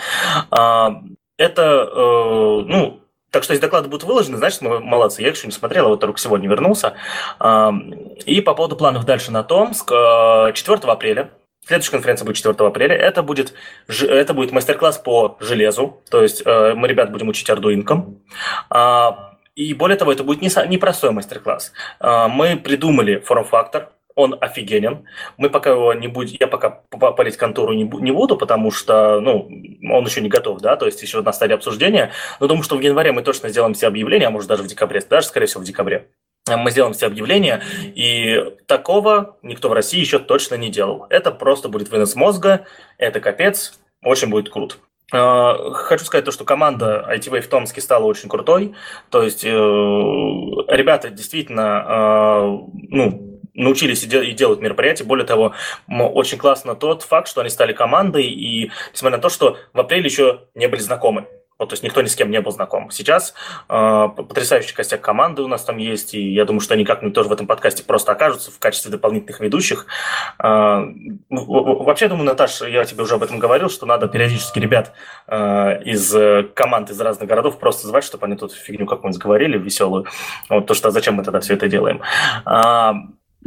Э, это, э, ну, так что если доклады будут выложены, значит, мы молодцы. Я их еще не смотрел, а вот только сегодня вернулся. И по поводу планов дальше на Томск. 4 э, апреля Следующая конференция будет 4 апреля. Это будет, это будет мастер-класс по железу. То есть э, мы ребят будем учить ардуинкам. А, и более того, это будет не, не простой мастер-класс. А, мы придумали форм-фактор, он офигенен. Мы пока его не будем, я пока палить контору не, не буду, потому что, ну, он еще не готов, да, то есть еще на стадии обсуждения. Но думаю, что в январе мы точно сделаем все объявления, а может даже в декабре, даже, скорее всего, в декабре. Мы сделаем все объявления, и такого никто в России еще точно не делал. Это просто будет вынос мозга, это капец, очень будет круто. А, хочу сказать то, что команда ITV в Томске стала очень крутой. То есть э, ребята действительно, э, ну, научились и делать мероприятия. Более того, очень классно тот факт, что они стали командой, и несмотря на то, что в апреле еще не были знакомы. Вот, то есть никто ни с кем не был знаком. Сейчас э, потрясающий костяк команды у нас там есть, и я думаю, что они как-нибудь тоже в этом подкасте просто окажутся в качестве дополнительных ведущих. Э, вообще, думаю, Наташ, я тебе уже об этом говорил, что надо периодически ребят э, из команд из разных городов просто звать, чтобы они тут фигню какую-нибудь говорили веселую. Вот то, что зачем мы тогда все это делаем.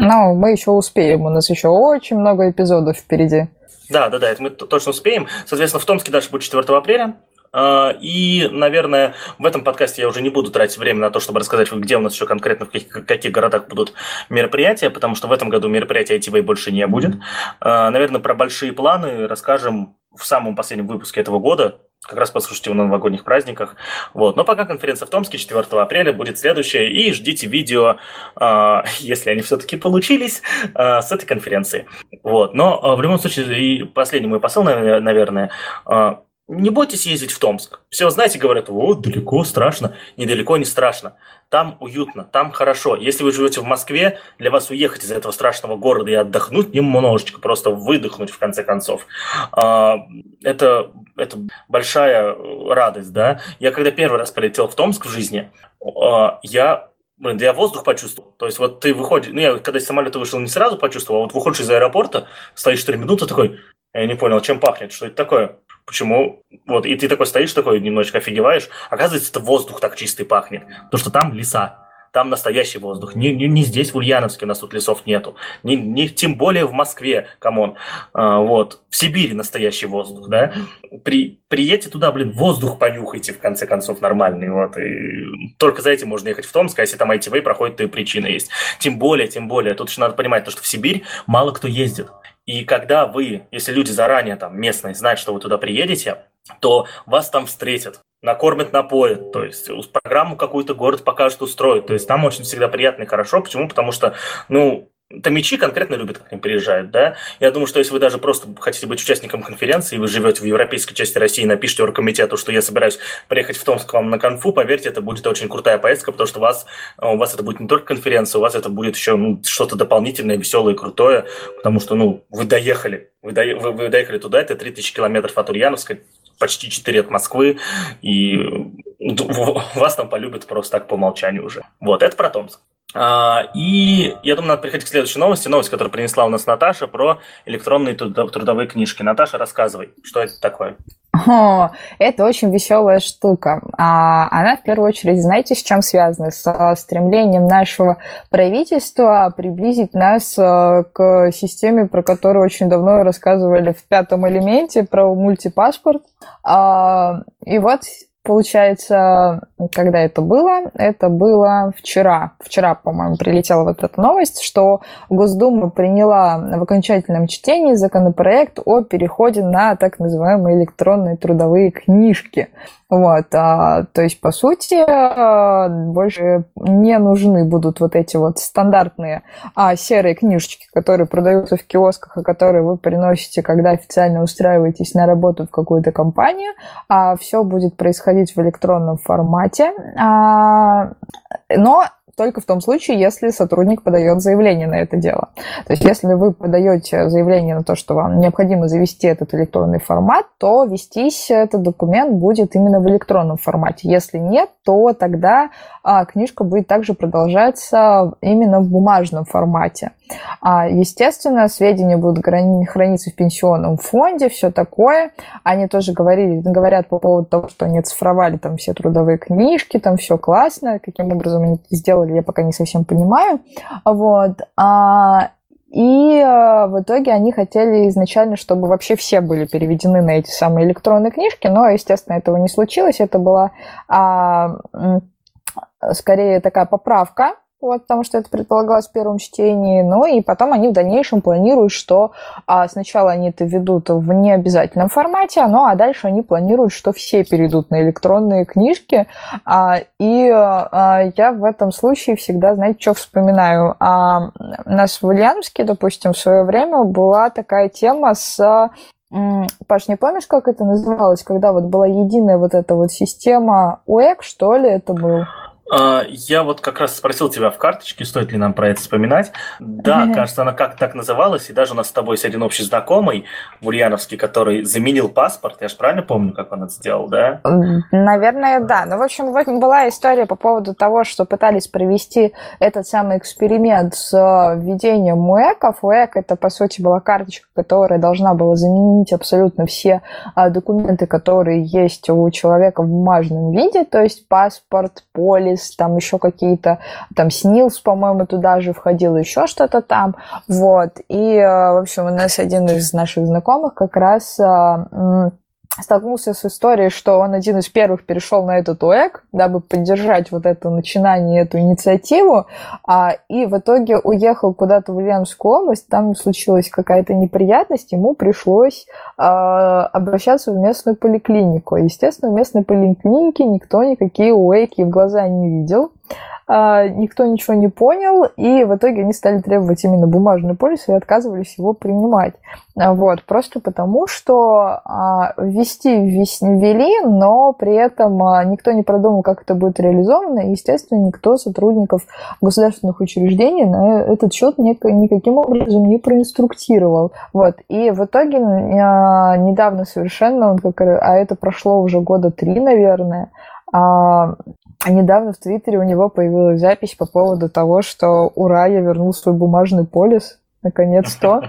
Ну, мы еще успеем, у нас еще очень много эпизодов впереди. Да, да, да, это мы точно успеем. Соответственно, в Томске дальше будет 4 апреля. А, и, наверное, в этом подкасте я уже не буду тратить время на то, чтобы рассказать, где у нас еще конкретно, в каких, каких городах будут мероприятия, потому что в этом году мероприятия ITV больше не будет. А, наверное, про большие планы расскажем в самом последнем выпуске этого года, как раз послушайте его на новогодних праздниках. Вот. Но пока конференция в Томске 4 апреля будет следующая, и ждите видео, э, если они все-таки получились, э, с этой конференции. Вот. Но э, в любом случае, и последний мой посыл, наверное, э, не бойтесь ездить в Томск. Все, знаете, говорят, вот, далеко, страшно. Недалеко не страшно. Там уютно, там хорошо. Если вы живете в Москве, для вас уехать из этого страшного города и отдохнуть немножечко, просто выдохнуть в конце концов, а, это, это большая радость, да. Я когда первый раз полетел в Томск в жизни, а, я Блин, да я воздух почувствовал. То есть вот ты выходишь, ну я когда из самолета вышел, не сразу почувствовал, а вот выходишь из аэропорта, стоишь 4 минуты, такой, я не понял, чем пахнет, что это такое? Почему? Вот, и ты такой стоишь, такой немножечко офигеваешь. Оказывается, это воздух так чистый пахнет. То, что там леса. Там настоящий воздух. Не, не, не здесь, в Ульяновске, у нас тут лесов нету. Не, не, тем более в Москве, come on. А, вот. В Сибири настоящий воздух, да. При, приедьте туда, блин, воздух понюхайте, в конце концов, нормальный. Вот. И только за этим можно ехать в Томск, а если там ITV проходит, то и причина есть. Тем более, тем более. Тут еще надо понимать, то, что в Сибирь мало кто ездит. И когда вы, если люди заранее там местные знают, что вы туда приедете, то вас там встретят, накормят, напоят, то есть программу какую-то город покажут, устроят. То есть там очень всегда приятно и хорошо. Почему? Потому что, ну, Томичи конкретно любят, как они приезжают, да. Я думаю, что если вы даже просто хотите быть участником конференции, и вы живете в европейской части России, напишите оргкомитету, что я собираюсь приехать в Томск к вам на конфу, поверьте, это будет очень крутая поездка, потому что у вас, у вас это будет не только конференция, у вас это будет еще ну, что-то дополнительное, веселое крутое, потому что, ну, вы доехали, вы, до, вы, вы доехали туда, это 3000 километров от Ульяновска, почти 4 от Москвы, и вас там полюбят просто так по умолчанию уже. Вот, это про Томск. А, и я думаю, надо переходить к следующей новости. Новость, которую принесла у нас Наташа про электронные трудовые книжки. Наташа, рассказывай, что это такое? О, это очень веселая штука. А, она в первую очередь, знаете, с чем связана? С стремлением нашего правительства приблизить нас э, к системе, про которую очень давно рассказывали в пятом элементе, про мультипаспорт. А, и вот Получается, когда это было? Это было вчера. Вчера, по-моему, прилетела вот эта новость, что Госдума приняла в окончательном чтении законопроект о переходе на так называемые электронные трудовые книжки. Вот, а, то есть, по сути, а, больше не нужны будут вот эти вот стандартные а, серые книжечки, которые продаются в киосках, и которые вы приносите, когда официально устраиваетесь на работу в какую-то компанию. А все будет происходить в электронном формате. А, но только в том случае, если сотрудник подает заявление на это дело. То есть, если вы подаете заявление на то, что вам необходимо завести этот электронный формат, то вестись этот документ будет именно в электронном формате. Если нет, то тогда а, книжка будет также продолжаться именно в бумажном формате. А, естественно, сведения будут храниться в пенсионном фонде, все такое. Они тоже говорили, говорят по поводу того, что они цифровали там все трудовые книжки, там все классно. Каким образом они это сделали, я пока не совсем понимаю. Вот. А, и э, в итоге они хотели изначально, чтобы вообще все были переведены на эти самые электронные книжки, но, естественно, этого не случилось. Это была а, скорее такая поправка вот, потому что это предполагалось в первом чтении. Ну и потом они в дальнейшем планируют, что а, сначала они это ведут в необязательном формате, ну а дальше они планируют, что все перейдут на электронные книжки. А, и а, я в этом случае всегда, знаете, что вспоминаю? А, у нас в Ульяновске, допустим, в свое время была такая тема с Паш, не помнишь, как это называлось, когда вот была единая вот эта вот система УЭК, что ли, это был? А, я вот как раз спросил тебя в карточке, стоит ли нам про это вспоминать. Да, mm-hmm. кажется, она как так называлась, и даже у нас с тобой есть один общий знакомый в Ульяновске, который заменил паспорт. Я же правильно помню, как он это сделал, да? Наверное, да. Ну, в общем, была история по поводу того, что пытались провести этот самый эксперимент с э, введением МУЭКов. УЭК – это, по сути, была карточка, которая должна была заменить абсолютно все а, документы, которые есть у человека в бумажном виде, то есть паспорт, полис, Office, там еще какие-то, там Снилс, по-моему, туда же входил, еще что-то там, вот, и, э, в общем, у нас один из наших знакомых как раз э, столкнулся с историей, что он один из первых перешел на этот УЭК, дабы поддержать вот это начинание, эту инициативу, а, и в итоге уехал куда-то в Ульяновскую область, там случилась какая-то неприятность, ему пришлось а, обращаться в местную поликлинику. Естественно, в местной поликлинике никто никакие УЭКи в глаза не видел, никто ничего не понял, и в итоге они стали требовать именно бумажный полис и отказывались его принимать. А, вот, просто потому, что а, ввести ввели, но при этом никто не продумал, как это будет реализовано, и, естественно, никто сотрудников государственных учреждений на этот счет никаким образом не проинструктировал. Вот, и в итоге недавно совершенно, а это прошло уже года три, наверное, а недавно в Твиттере у него появилась запись по поводу того, что ура, я вернул свой бумажный полис, наконец-то.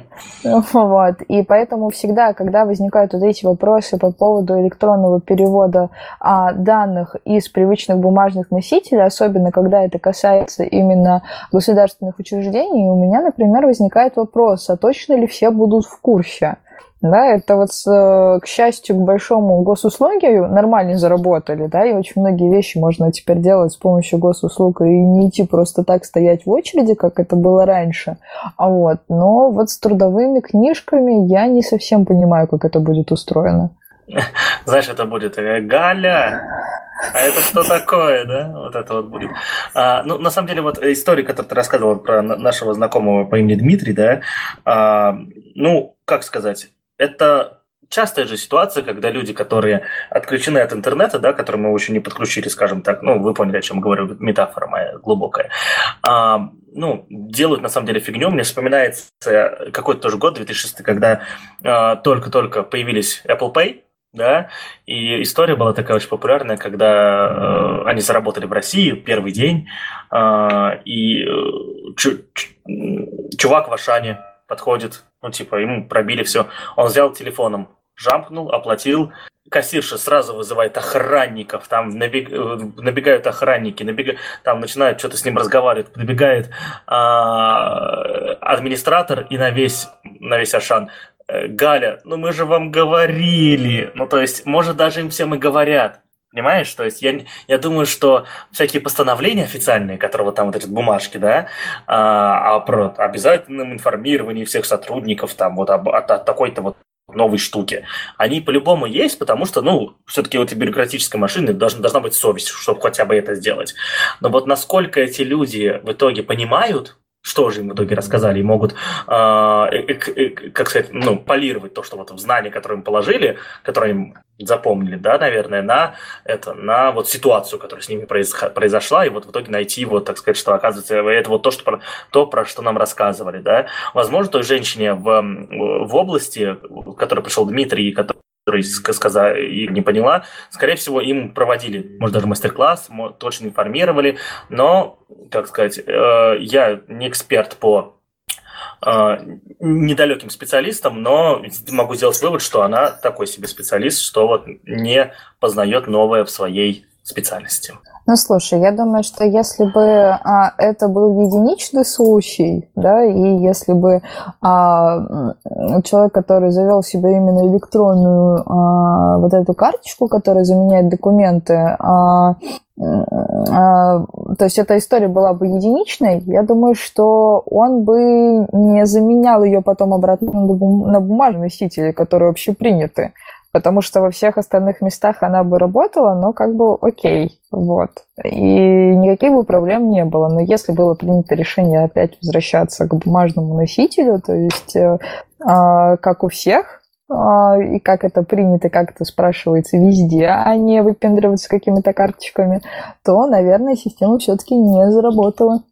Вот. И поэтому всегда, когда возникают вот эти вопросы по поводу электронного перевода а, данных из привычных бумажных носителей, особенно когда это касается именно государственных учреждений, у меня, например, возникает вопрос, а точно ли все будут в курсе? Да, это вот, э, к счастью, к большому госуслуги нормально заработали, да, и очень многие вещи можно теперь делать с помощью госуслуг и не идти просто так стоять в очереди, как это было раньше. А вот, но вот с трудовыми книжками я не совсем понимаю, как это будет устроено. Знаешь, это будет э, Галя, а это что такое, да? Вот это вот будет. А, ну, на самом деле, вот история, которую ты рассказывал про нашего знакомого по имени Дмитрий, да, а, ну, как сказать, это частая же ситуация, когда люди, которые отключены от интернета, да, которые мы еще не подключили, скажем так, ну, вы поняли, о чем говорю, метафора моя глубокая, а, ну, делают на самом деле фигню. Мне вспоминается какой-то тоже год, 2006, когда а, только-только появились Apple Pay, да, и история была такая очень популярная, когда э, они заработали в России первый день, э, и э, чувак в Ашане подходит, ну, типа, ему пробили все, он взял телефоном, жамкнул, оплатил, кассирша сразу вызывает охранников, там набег, э, набегают охранники, набег, там начинают что-то с ним разговаривать, набегает а, администратор и на весь, на весь Ашан Э, Галя, ну мы же вам говорили. Ну, то есть, может, даже им всем и говорят. Понимаешь? То есть я, я думаю, что всякие постановления официальные, которые вот там вот эти бумажки, да, а, а про обязательном информировании всех сотрудников там вот об, от, от такой-то вот новой штуки, они по-любому есть, потому что, ну, все-таки у этой бюрократической машины должна, должна быть совесть, чтобы хотя бы это сделать. Но вот насколько эти люди в итоге понимают, что же им в итоге рассказали, и могут, э, э, э, как сказать, ну, полировать то, что вот в знания, которые им положили, которые им запомнили, да, наверное, на это, на вот ситуацию, которая с ними произошла, и вот в итоге найти вот, так сказать, что оказывается это вот то, что то, про что нам рассказывали, да. Возможно, той женщине в, в области, в которой пришел Дмитрий, который который сказала и не поняла, скорее всего, им проводили, может, даже мастер-класс, точно информировали, но, как сказать, э, я не эксперт по э, недалеким специалистам, но могу сделать вывод, что она такой себе специалист, что вот не познает новое в своей специальности. Ну, слушай, я думаю, что если бы а, это был единичный случай, да, и если бы а, человек, который завел себе именно электронную а, вот эту карточку, которая заменяет документы, а, а, то есть эта история была бы единичной, я думаю, что он бы не заменял ее потом обратно на бумажные носители, которые вообще приняты потому что во всех остальных местах она бы работала, но как бы окей, вот. И никаких бы проблем не было. Но если было принято решение опять возвращаться к бумажному носителю, то есть э, э, как у всех, э, и как это принято, как это спрашивается везде, а не выпендриваться какими-то карточками, то, наверное, система все-таки не заработала.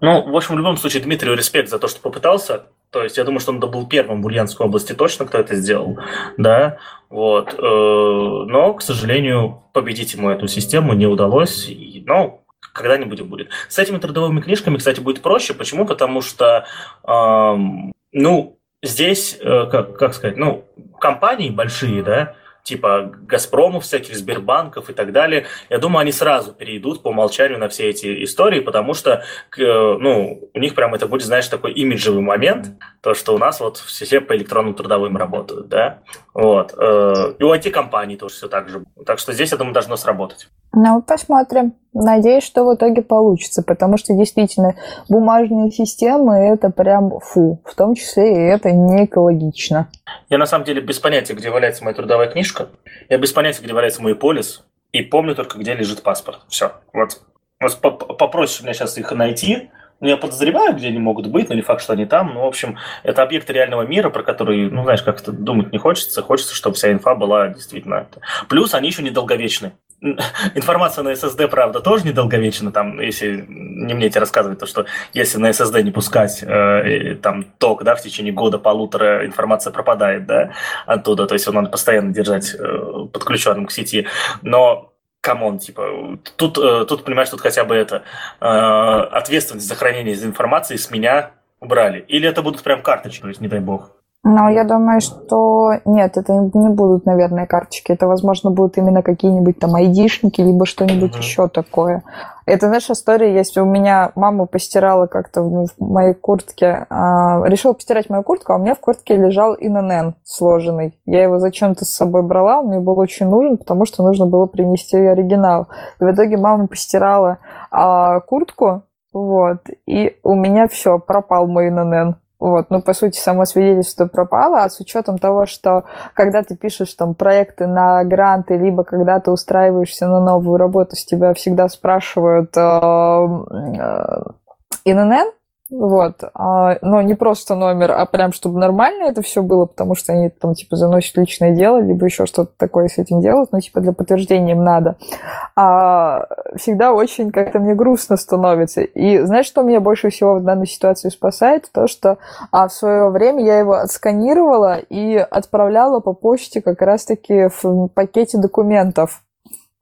Ну, в общем, в любом случае, Дмитрию респект за то, что попытался. То есть я думаю, что он был первым в Ульяновской области точно, кто это сделал, да, вот. Э, но, к сожалению, победить ему эту систему не удалось, но когда-нибудь будет. С этими трудовыми книжками, кстати, будет проще. Почему? Потому что, ну, здесь, э, как, как сказать, ну, компании большие, да, типа Газпромов, всяких Сбербанков и так далее, я думаю, они сразу перейдут по умолчанию на все эти истории, потому что, ну, у них прям это будет, знаешь, такой имиджевый момент, то, что у нас вот все по электронным трудовым работают, да, вот. Э, и у IT-компаний тоже все так же. Так что здесь, я думаю, должно сработать. Ну, посмотрим. Надеюсь, что в итоге получится, потому что действительно бумажные системы это прям фу, в том числе и это не экологично. Я на самом деле без понятия, где валяется моя трудовая книжка, я без понятия, где валяется мой полис, и помню только, где лежит паспорт. Все. Вот. Попросишь меня сейчас их найти, ну, я подозреваю, где они могут быть, но не факт, что они там. Ну, в общем, это объекты реального мира, про которые, ну, знаешь, как-то думать не хочется. Хочется, чтобы вся инфа была действительно... Плюс они еще недолговечны. Информация на SSD, правда, тоже недолговечна. Там, если не мне тебе рассказывать, то что если на SSD не пускать э, там ток, да, в течение года, полутора информация пропадает, да, оттуда. То есть его надо постоянно держать э, подключенным к сети. Но come on, типа, тут, э, тут, понимаешь, тут хотя бы это, э, ответственность за хранение информации с меня убрали. Или это будут прям карточки, то есть, не дай бог. Ну, я думаю, что нет, это не будут, наверное, карточки. Это, возможно, будут именно какие-нибудь там айдишники, либо что-нибудь mm-hmm. еще такое. Это, знаешь, история есть. У меня мама постирала как-то в моей куртке. А, решила постирать мою куртку, а у меня в куртке лежал ИНН сложенный. Я его зачем-то с собой брала, он мне был очень нужен, потому что нужно было принести оригинал. И в итоге мама постирала а, куртку, вот, и у меня все, пропал мой ИНН. Вот, ну, по сути, само свидетельство пропало, а с учетом того, что когда ты пишешь там проекты на гранты, либо когда ты устраиваешься на новую работу, с тебя всегда спрашивают э, э, ИНН, вот, а, но не просто номер, а прям, чтобы нормально это все было, потому что они там, типа, заносят личное дело, либо еще что-то такое с этим делают, ну, типа, для подтверждения им надо. А всегда очень как-то мне грустно становится. И знаешь, что меня больше всего в данной ситуации спасает? То, что а, в свое время я его отсканировала и отправляла по почте как раз-таки в пакете документов.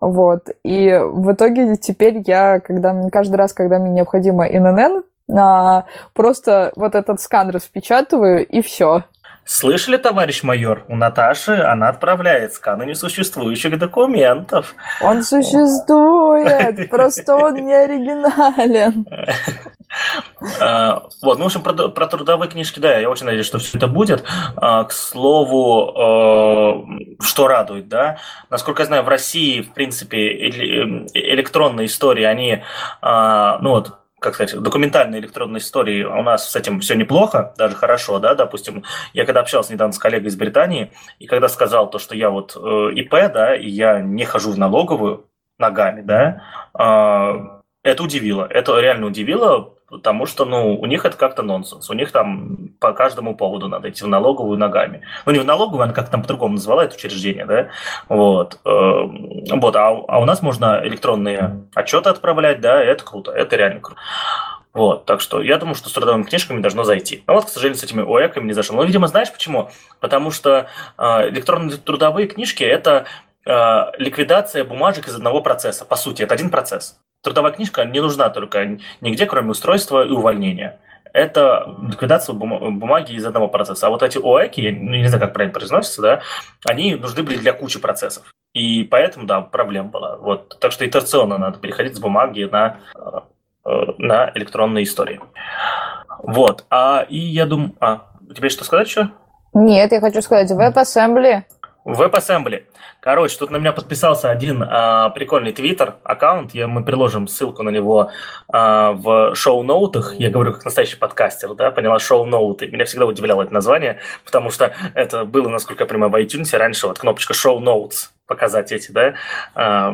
Вот. И в итоге теперь я, когда каждый раз, когда мне необходимо ИНН, а, просто вот этот скан распечатываю, и все. Слышали, товарищ майор? У Наташи она отправляет сканы несуществующих документов. Он существует, просто он не оригинален. А, вот, ну, в общем, про, про трудовые книжки, да, я очень надеюсь, что все это будет. А, к слову, а, что радует, да, насколько я знаю, в России, в принципе, электронные истории, они, ну вот, как сказать, документальной электронной истории у нас с этим все неплохо, даже хорошо, да, допустим, я когда общался недавно с коллегой из Британии, и когда сказал то, что я вот э, ИП, да, и я не хожу в налоговую ногами, да, э, это удивило, это реально удивило, потому что, ну, у них это как-то нонсенс. У них там по каждому поводу надо идти в налоговую ногами. Ну, не в налоговую, она как-то там по-другому назвала это учреждение, да? Вот. Эм, вот, а, а у нас можно электронные отчеты отправлять, да, это круто, это реально круто. Вот, так что я думаю, что с трудовыми книжками должно зайти. Но вот, к сожалению, с этими ОЭКами не зашло. Ну, видимо, знаешь почему? Потому что э, электронные трудовые книжки – это э, ликвидация бумажек из одного процесса. По сути, это один процесс трудовая книжка не нужна только нигде, кроме устройства и увольнения. Это ликвидация бумаги из одного процесса. А вот эти ОЭКи, я не знаю, как правильно произносится, да, они нужны были для кучи процессов. И поэтому, да, проблема была. Вот. Так что итерационно надо переходить с бумаги на, э, на электронные истории. Вот. А, и я думаю... А, у тебя что сказать еще? Нет, я хочу сказать, WebAssembly WebAssembly. Короче, тут на меня подписался один а, прикольный твиттер аккаунт. Я, мы приложим ссылку на него а, в шоу-ноутах. Я говорю как настоящий подкастер, да, поняла, шоу-ноуты. Меня всегда удивляло это название, потому что это было, насколько я понимаю, в iTunes раньше вот кнопочка шоу-ноутс показать эти, да, а,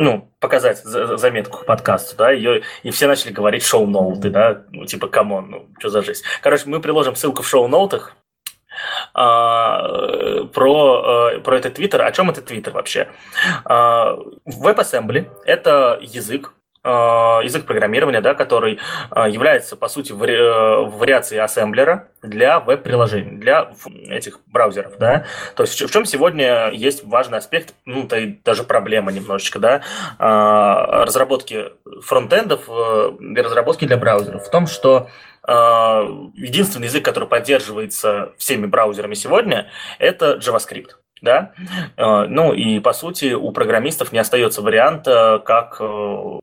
ну, показать заметку к подкасту, да, ее, и все начали говорить show note ы, да, ну, типа, come on, ну, что за жизнь. Короче, мы приложим ссылку в show note ах, а, про, а, про этот твиттер. О чем этот твиттер вообще? А, WebAssembly – это язык, язык программирования, да, который является, по сути, вари- вариацией ассемблера для веб-приложений, для этих браузеров. Да? То есть в чем сегодня есть важный аспект, ну, то и даже проблема немножечко, да, разработки фронтендов э, и разработки для браузеров. В том, что единственный язык, который поддерживается всеми браузерами сегодня, это JavaScript. Да? А, ну и по сути у программистов не остается варианта, как э,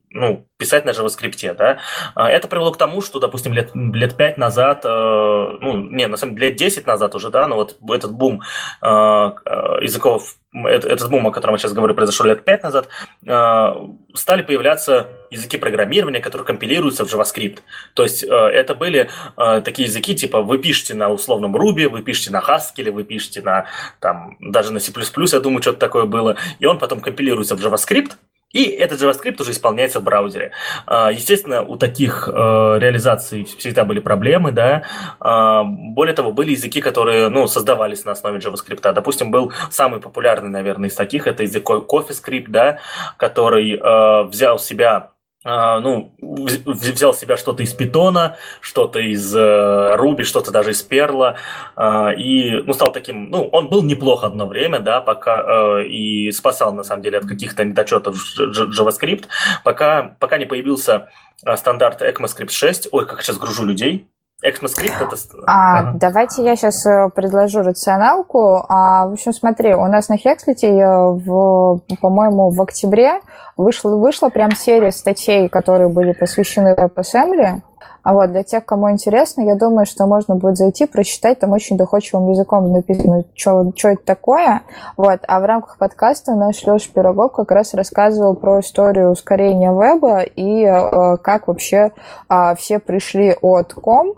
ну, писать на JavaScript. Да? А, это привело к тому, что, допустим, лет, лет 5 назад, э, ну, не, на самом деле лет 10 назад уже, да, но вот этот бум языков этот бум, о котором я сейчас говорю, произошел лет пять назад, а, стали появляться языки программирования, которые компилируются в JavaScript. То есть э, это были э, такие языки, типа вы пишете на условном Ruby, вы пишете на Haskell, вы пишете на, там, даже на C++, я думаю, что-то такое было, и он потом компилируется в JavaScript, и этот JavaScript уже исполняется в браузере. А, естественно, у таких э, реализаций всегда были проблемы, да. А, более того, были языки, которые, ну, создавались на основе JavaScript. Допустим, был самый популярный, наверное, из таких, это язык CoffeeScript, да, который э, взял в себя ну, взял себя что-то из питона, что-то из Руби, что-то даже из перла, а, и, ну, стал таким, ну, он был неплох одно время, да, пока, а, и спасал, на самом деле, от каких-то недочетов JavaScript, пока, пока не появился стандарт ECMAScript 6, ой, как сейчас гружу людей, ECMAScript это... А, ага. Давайте я сейчас э, предложу рационалку. А, в общем, смотри, у нас на Хекслите, в, по-моему, в октябре вышла, вышла прям серия статей, которые были посвящены WebAssembly. А вот для тех, кому интересно, я думаю, что можно будет зайти, прочитать, там очень доходчивым языком написано, что это такое. Вот. А в рамках подкаста наш Леша Пирогов как раз рассказывал про историю ускорения веба и э, как вообще э, все пришли от ком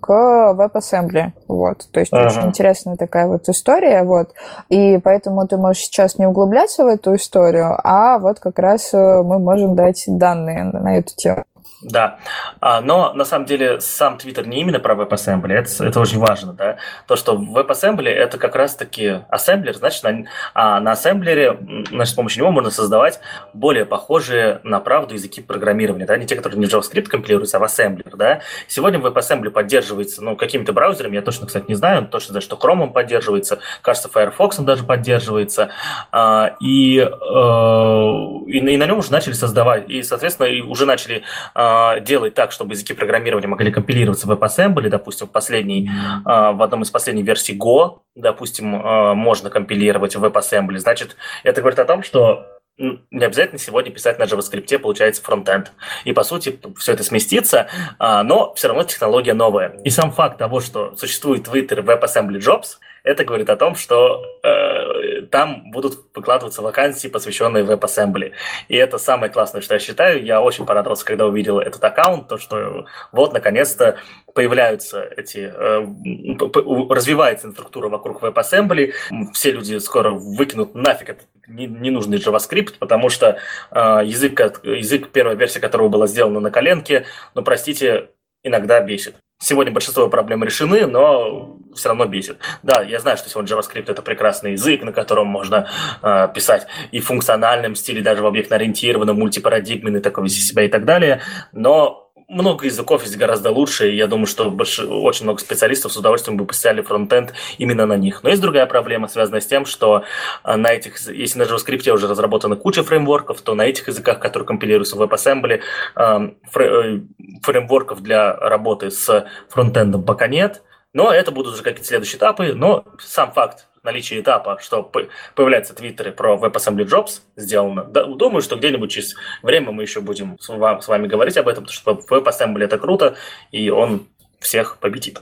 к WebAssembly. Вот. То есть ага. очень интересная такая вот история. Вот. И поэтому ты можешь сейчас не углубляться в эту историю, а вот как раз э, мы можем дать данные на эту тему. Да, а, но на самом деле сам Twitter не именно про WebAssembly, это, это очень важно, да. То, что WebAssembly это как раз-таки ассемблер, значит, на, а на ассемблере, значит, с помощью него можно создавать более похожие на правду языки программирования, да, не те, которые не в JavaScript компилируются, а в ассемблер, да. Сегодня WebAssembly поддерживается, ну, какими-то браузерами, я точно, кстати, не знаю, точно знаю, что Chrome поддерживается, кажется, Firefox даже поддерживается, а, и, э, и, и на нем уже начали создавать, и, соответственно, уже начали а, делать так, чтобы языки программирования могли компилироваться в WebAssembly, допустим, в последней, а, в одном из последних версий Go, допустим, можно компилировать в WebAssembly, значит, это говорит о том, что не обязательно сегодня писать на JavaScript, получается фронтенд. И, по сути, все это сместится, но все равно технология новая. И сам факт того, что существует Twitter WebAssembly Jobs, это говорит о том, что э, там будут выкладываться вакансии, посвященные WebAssembly. И это самое классное, что я считаю. Я очень порадовался, когда увидел этот аккаунт, то, что вот, наконец-то, появляются эти, э, развивается инфраструктура вокруг WebAssembly. Все люди скоро выкинут нафиг этот ненужный JavaScript, потому что э, язык, язык, первая версия которого была сделана на коленке, ну, простите, иногда бесит. Сегодня большинство проблем решены, но все равно бесит. Да, я знаю, что сегодня JavaScript это прекрасный язык, на котором можно э, писать и в функциональном стиле, даже в объектно-ориентированном, мультипарадигменный, такой вести себя и так далее, но много языков есть гораздо лучше, и я думаю, что больш... очень много специалистов с удовольствием бы поставили фронтенд именно на них. Но есть другая проблема, связанная с тем, что а, на этих, если на JavaScript уже разработана куча фреймворков, то на этих языках, которые компилируются в WebAssembly, а, э, фреймворков для работы с фронтендом пока нет, но это будут уже какие-то следующие этапы, но сам факт наличие этапа, что появляются твиттеры про WebAssembly Jobs сделано. Думаю, что где-нибудь через время мы еще будем с вами говорить об этом, потому что WebAssembly это круто, и он всех победит.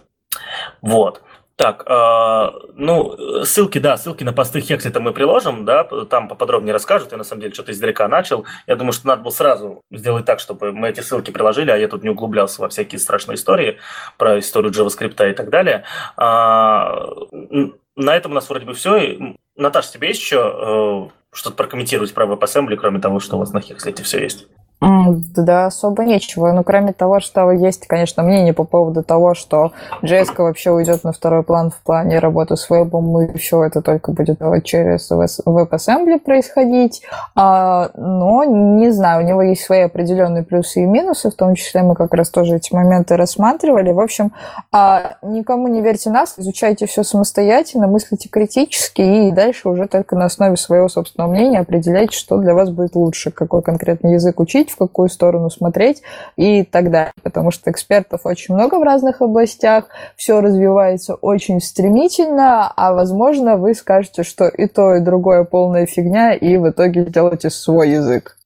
Вот. Так, э, ну, ссылки, да, ссылки на посты Хекс это мы приложим, да, там поподробнее расскажут. Я на самом деле что-то издалека начал. Я думаю, что надо было сразу сделать так, чтобы мы эти ссылки приложили, а я тут не углублялся во всякие страшные истории про историю JavaScript и так далее. А, на этом у нас вроде бы все. Наташа, тебе есть еще э, что-то прокомментировать про WebAssembly, кроме того, что у вас на Хекслете все есть? Да, особо нечего. Ну, кроме того, что есть, конечно, мнение по поводу того, что JS вообще уйдет на второй план в плане работы с вебом, и все это только будет через WebAssembly происходить. А, но, не знаю, у него есть свои определенные плюсы и минусы, в том числе мы как раз тоже эти моменты рассматривали. В общем, а, никому не верьте нас, изучайте все самостоятельно, мыслите критически, и дальше уже только на основе своего собственного мнения определяйте, что для вас будет лучше, какой конкретный язык учить, в какую сторону смотреть и так далее. Потому что экспертов очень много в разных областях, все развивается очень стремительно, а возможно вы скажете, что и то, и другое полная фигня, и в итоге сделаете свой язык.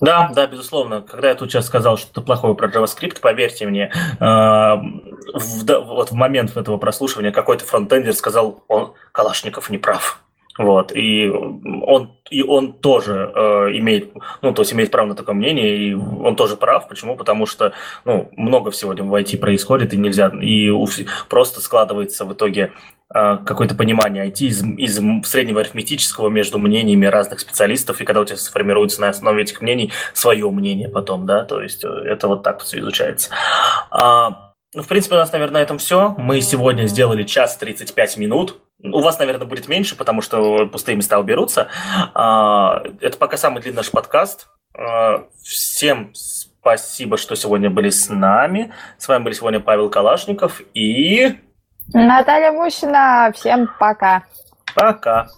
Да, да, безусловно. Когда я тут сейчас сказал что-то плохое про JavaScript, поверьте мне, э, в, да, вот в момент этого прослушивания какой-то фронтендер сказал, он Калашников не прав. Вот, и он, и он тоже э, имеет, ну, то есть имеет право на такое мнение, и он тоже прав. Почему? Потому что, ну, много сегодня в IT происходит, и нельзя, и просто складывается в итоге э, какое-то понимание IT из, из среднего арифметического между мнениями разных специалистов, и когда у тебя сформируется на основе этих мнений свое мнение потом, да, то есть э, это вот так все изучается. А, ну, в принципе, у нас, наверное, на этом все. Мы сегодня сделали час 35 минут. У вас, наверное, будет меньше, потому что пустые места уберутся. А, это пока самый длинный наш подкаст. А, всем спасибо, что сегодня были с нами. С вами были сегодня Павел Калашников и... Наталья Мущина. Всем пока. Пока.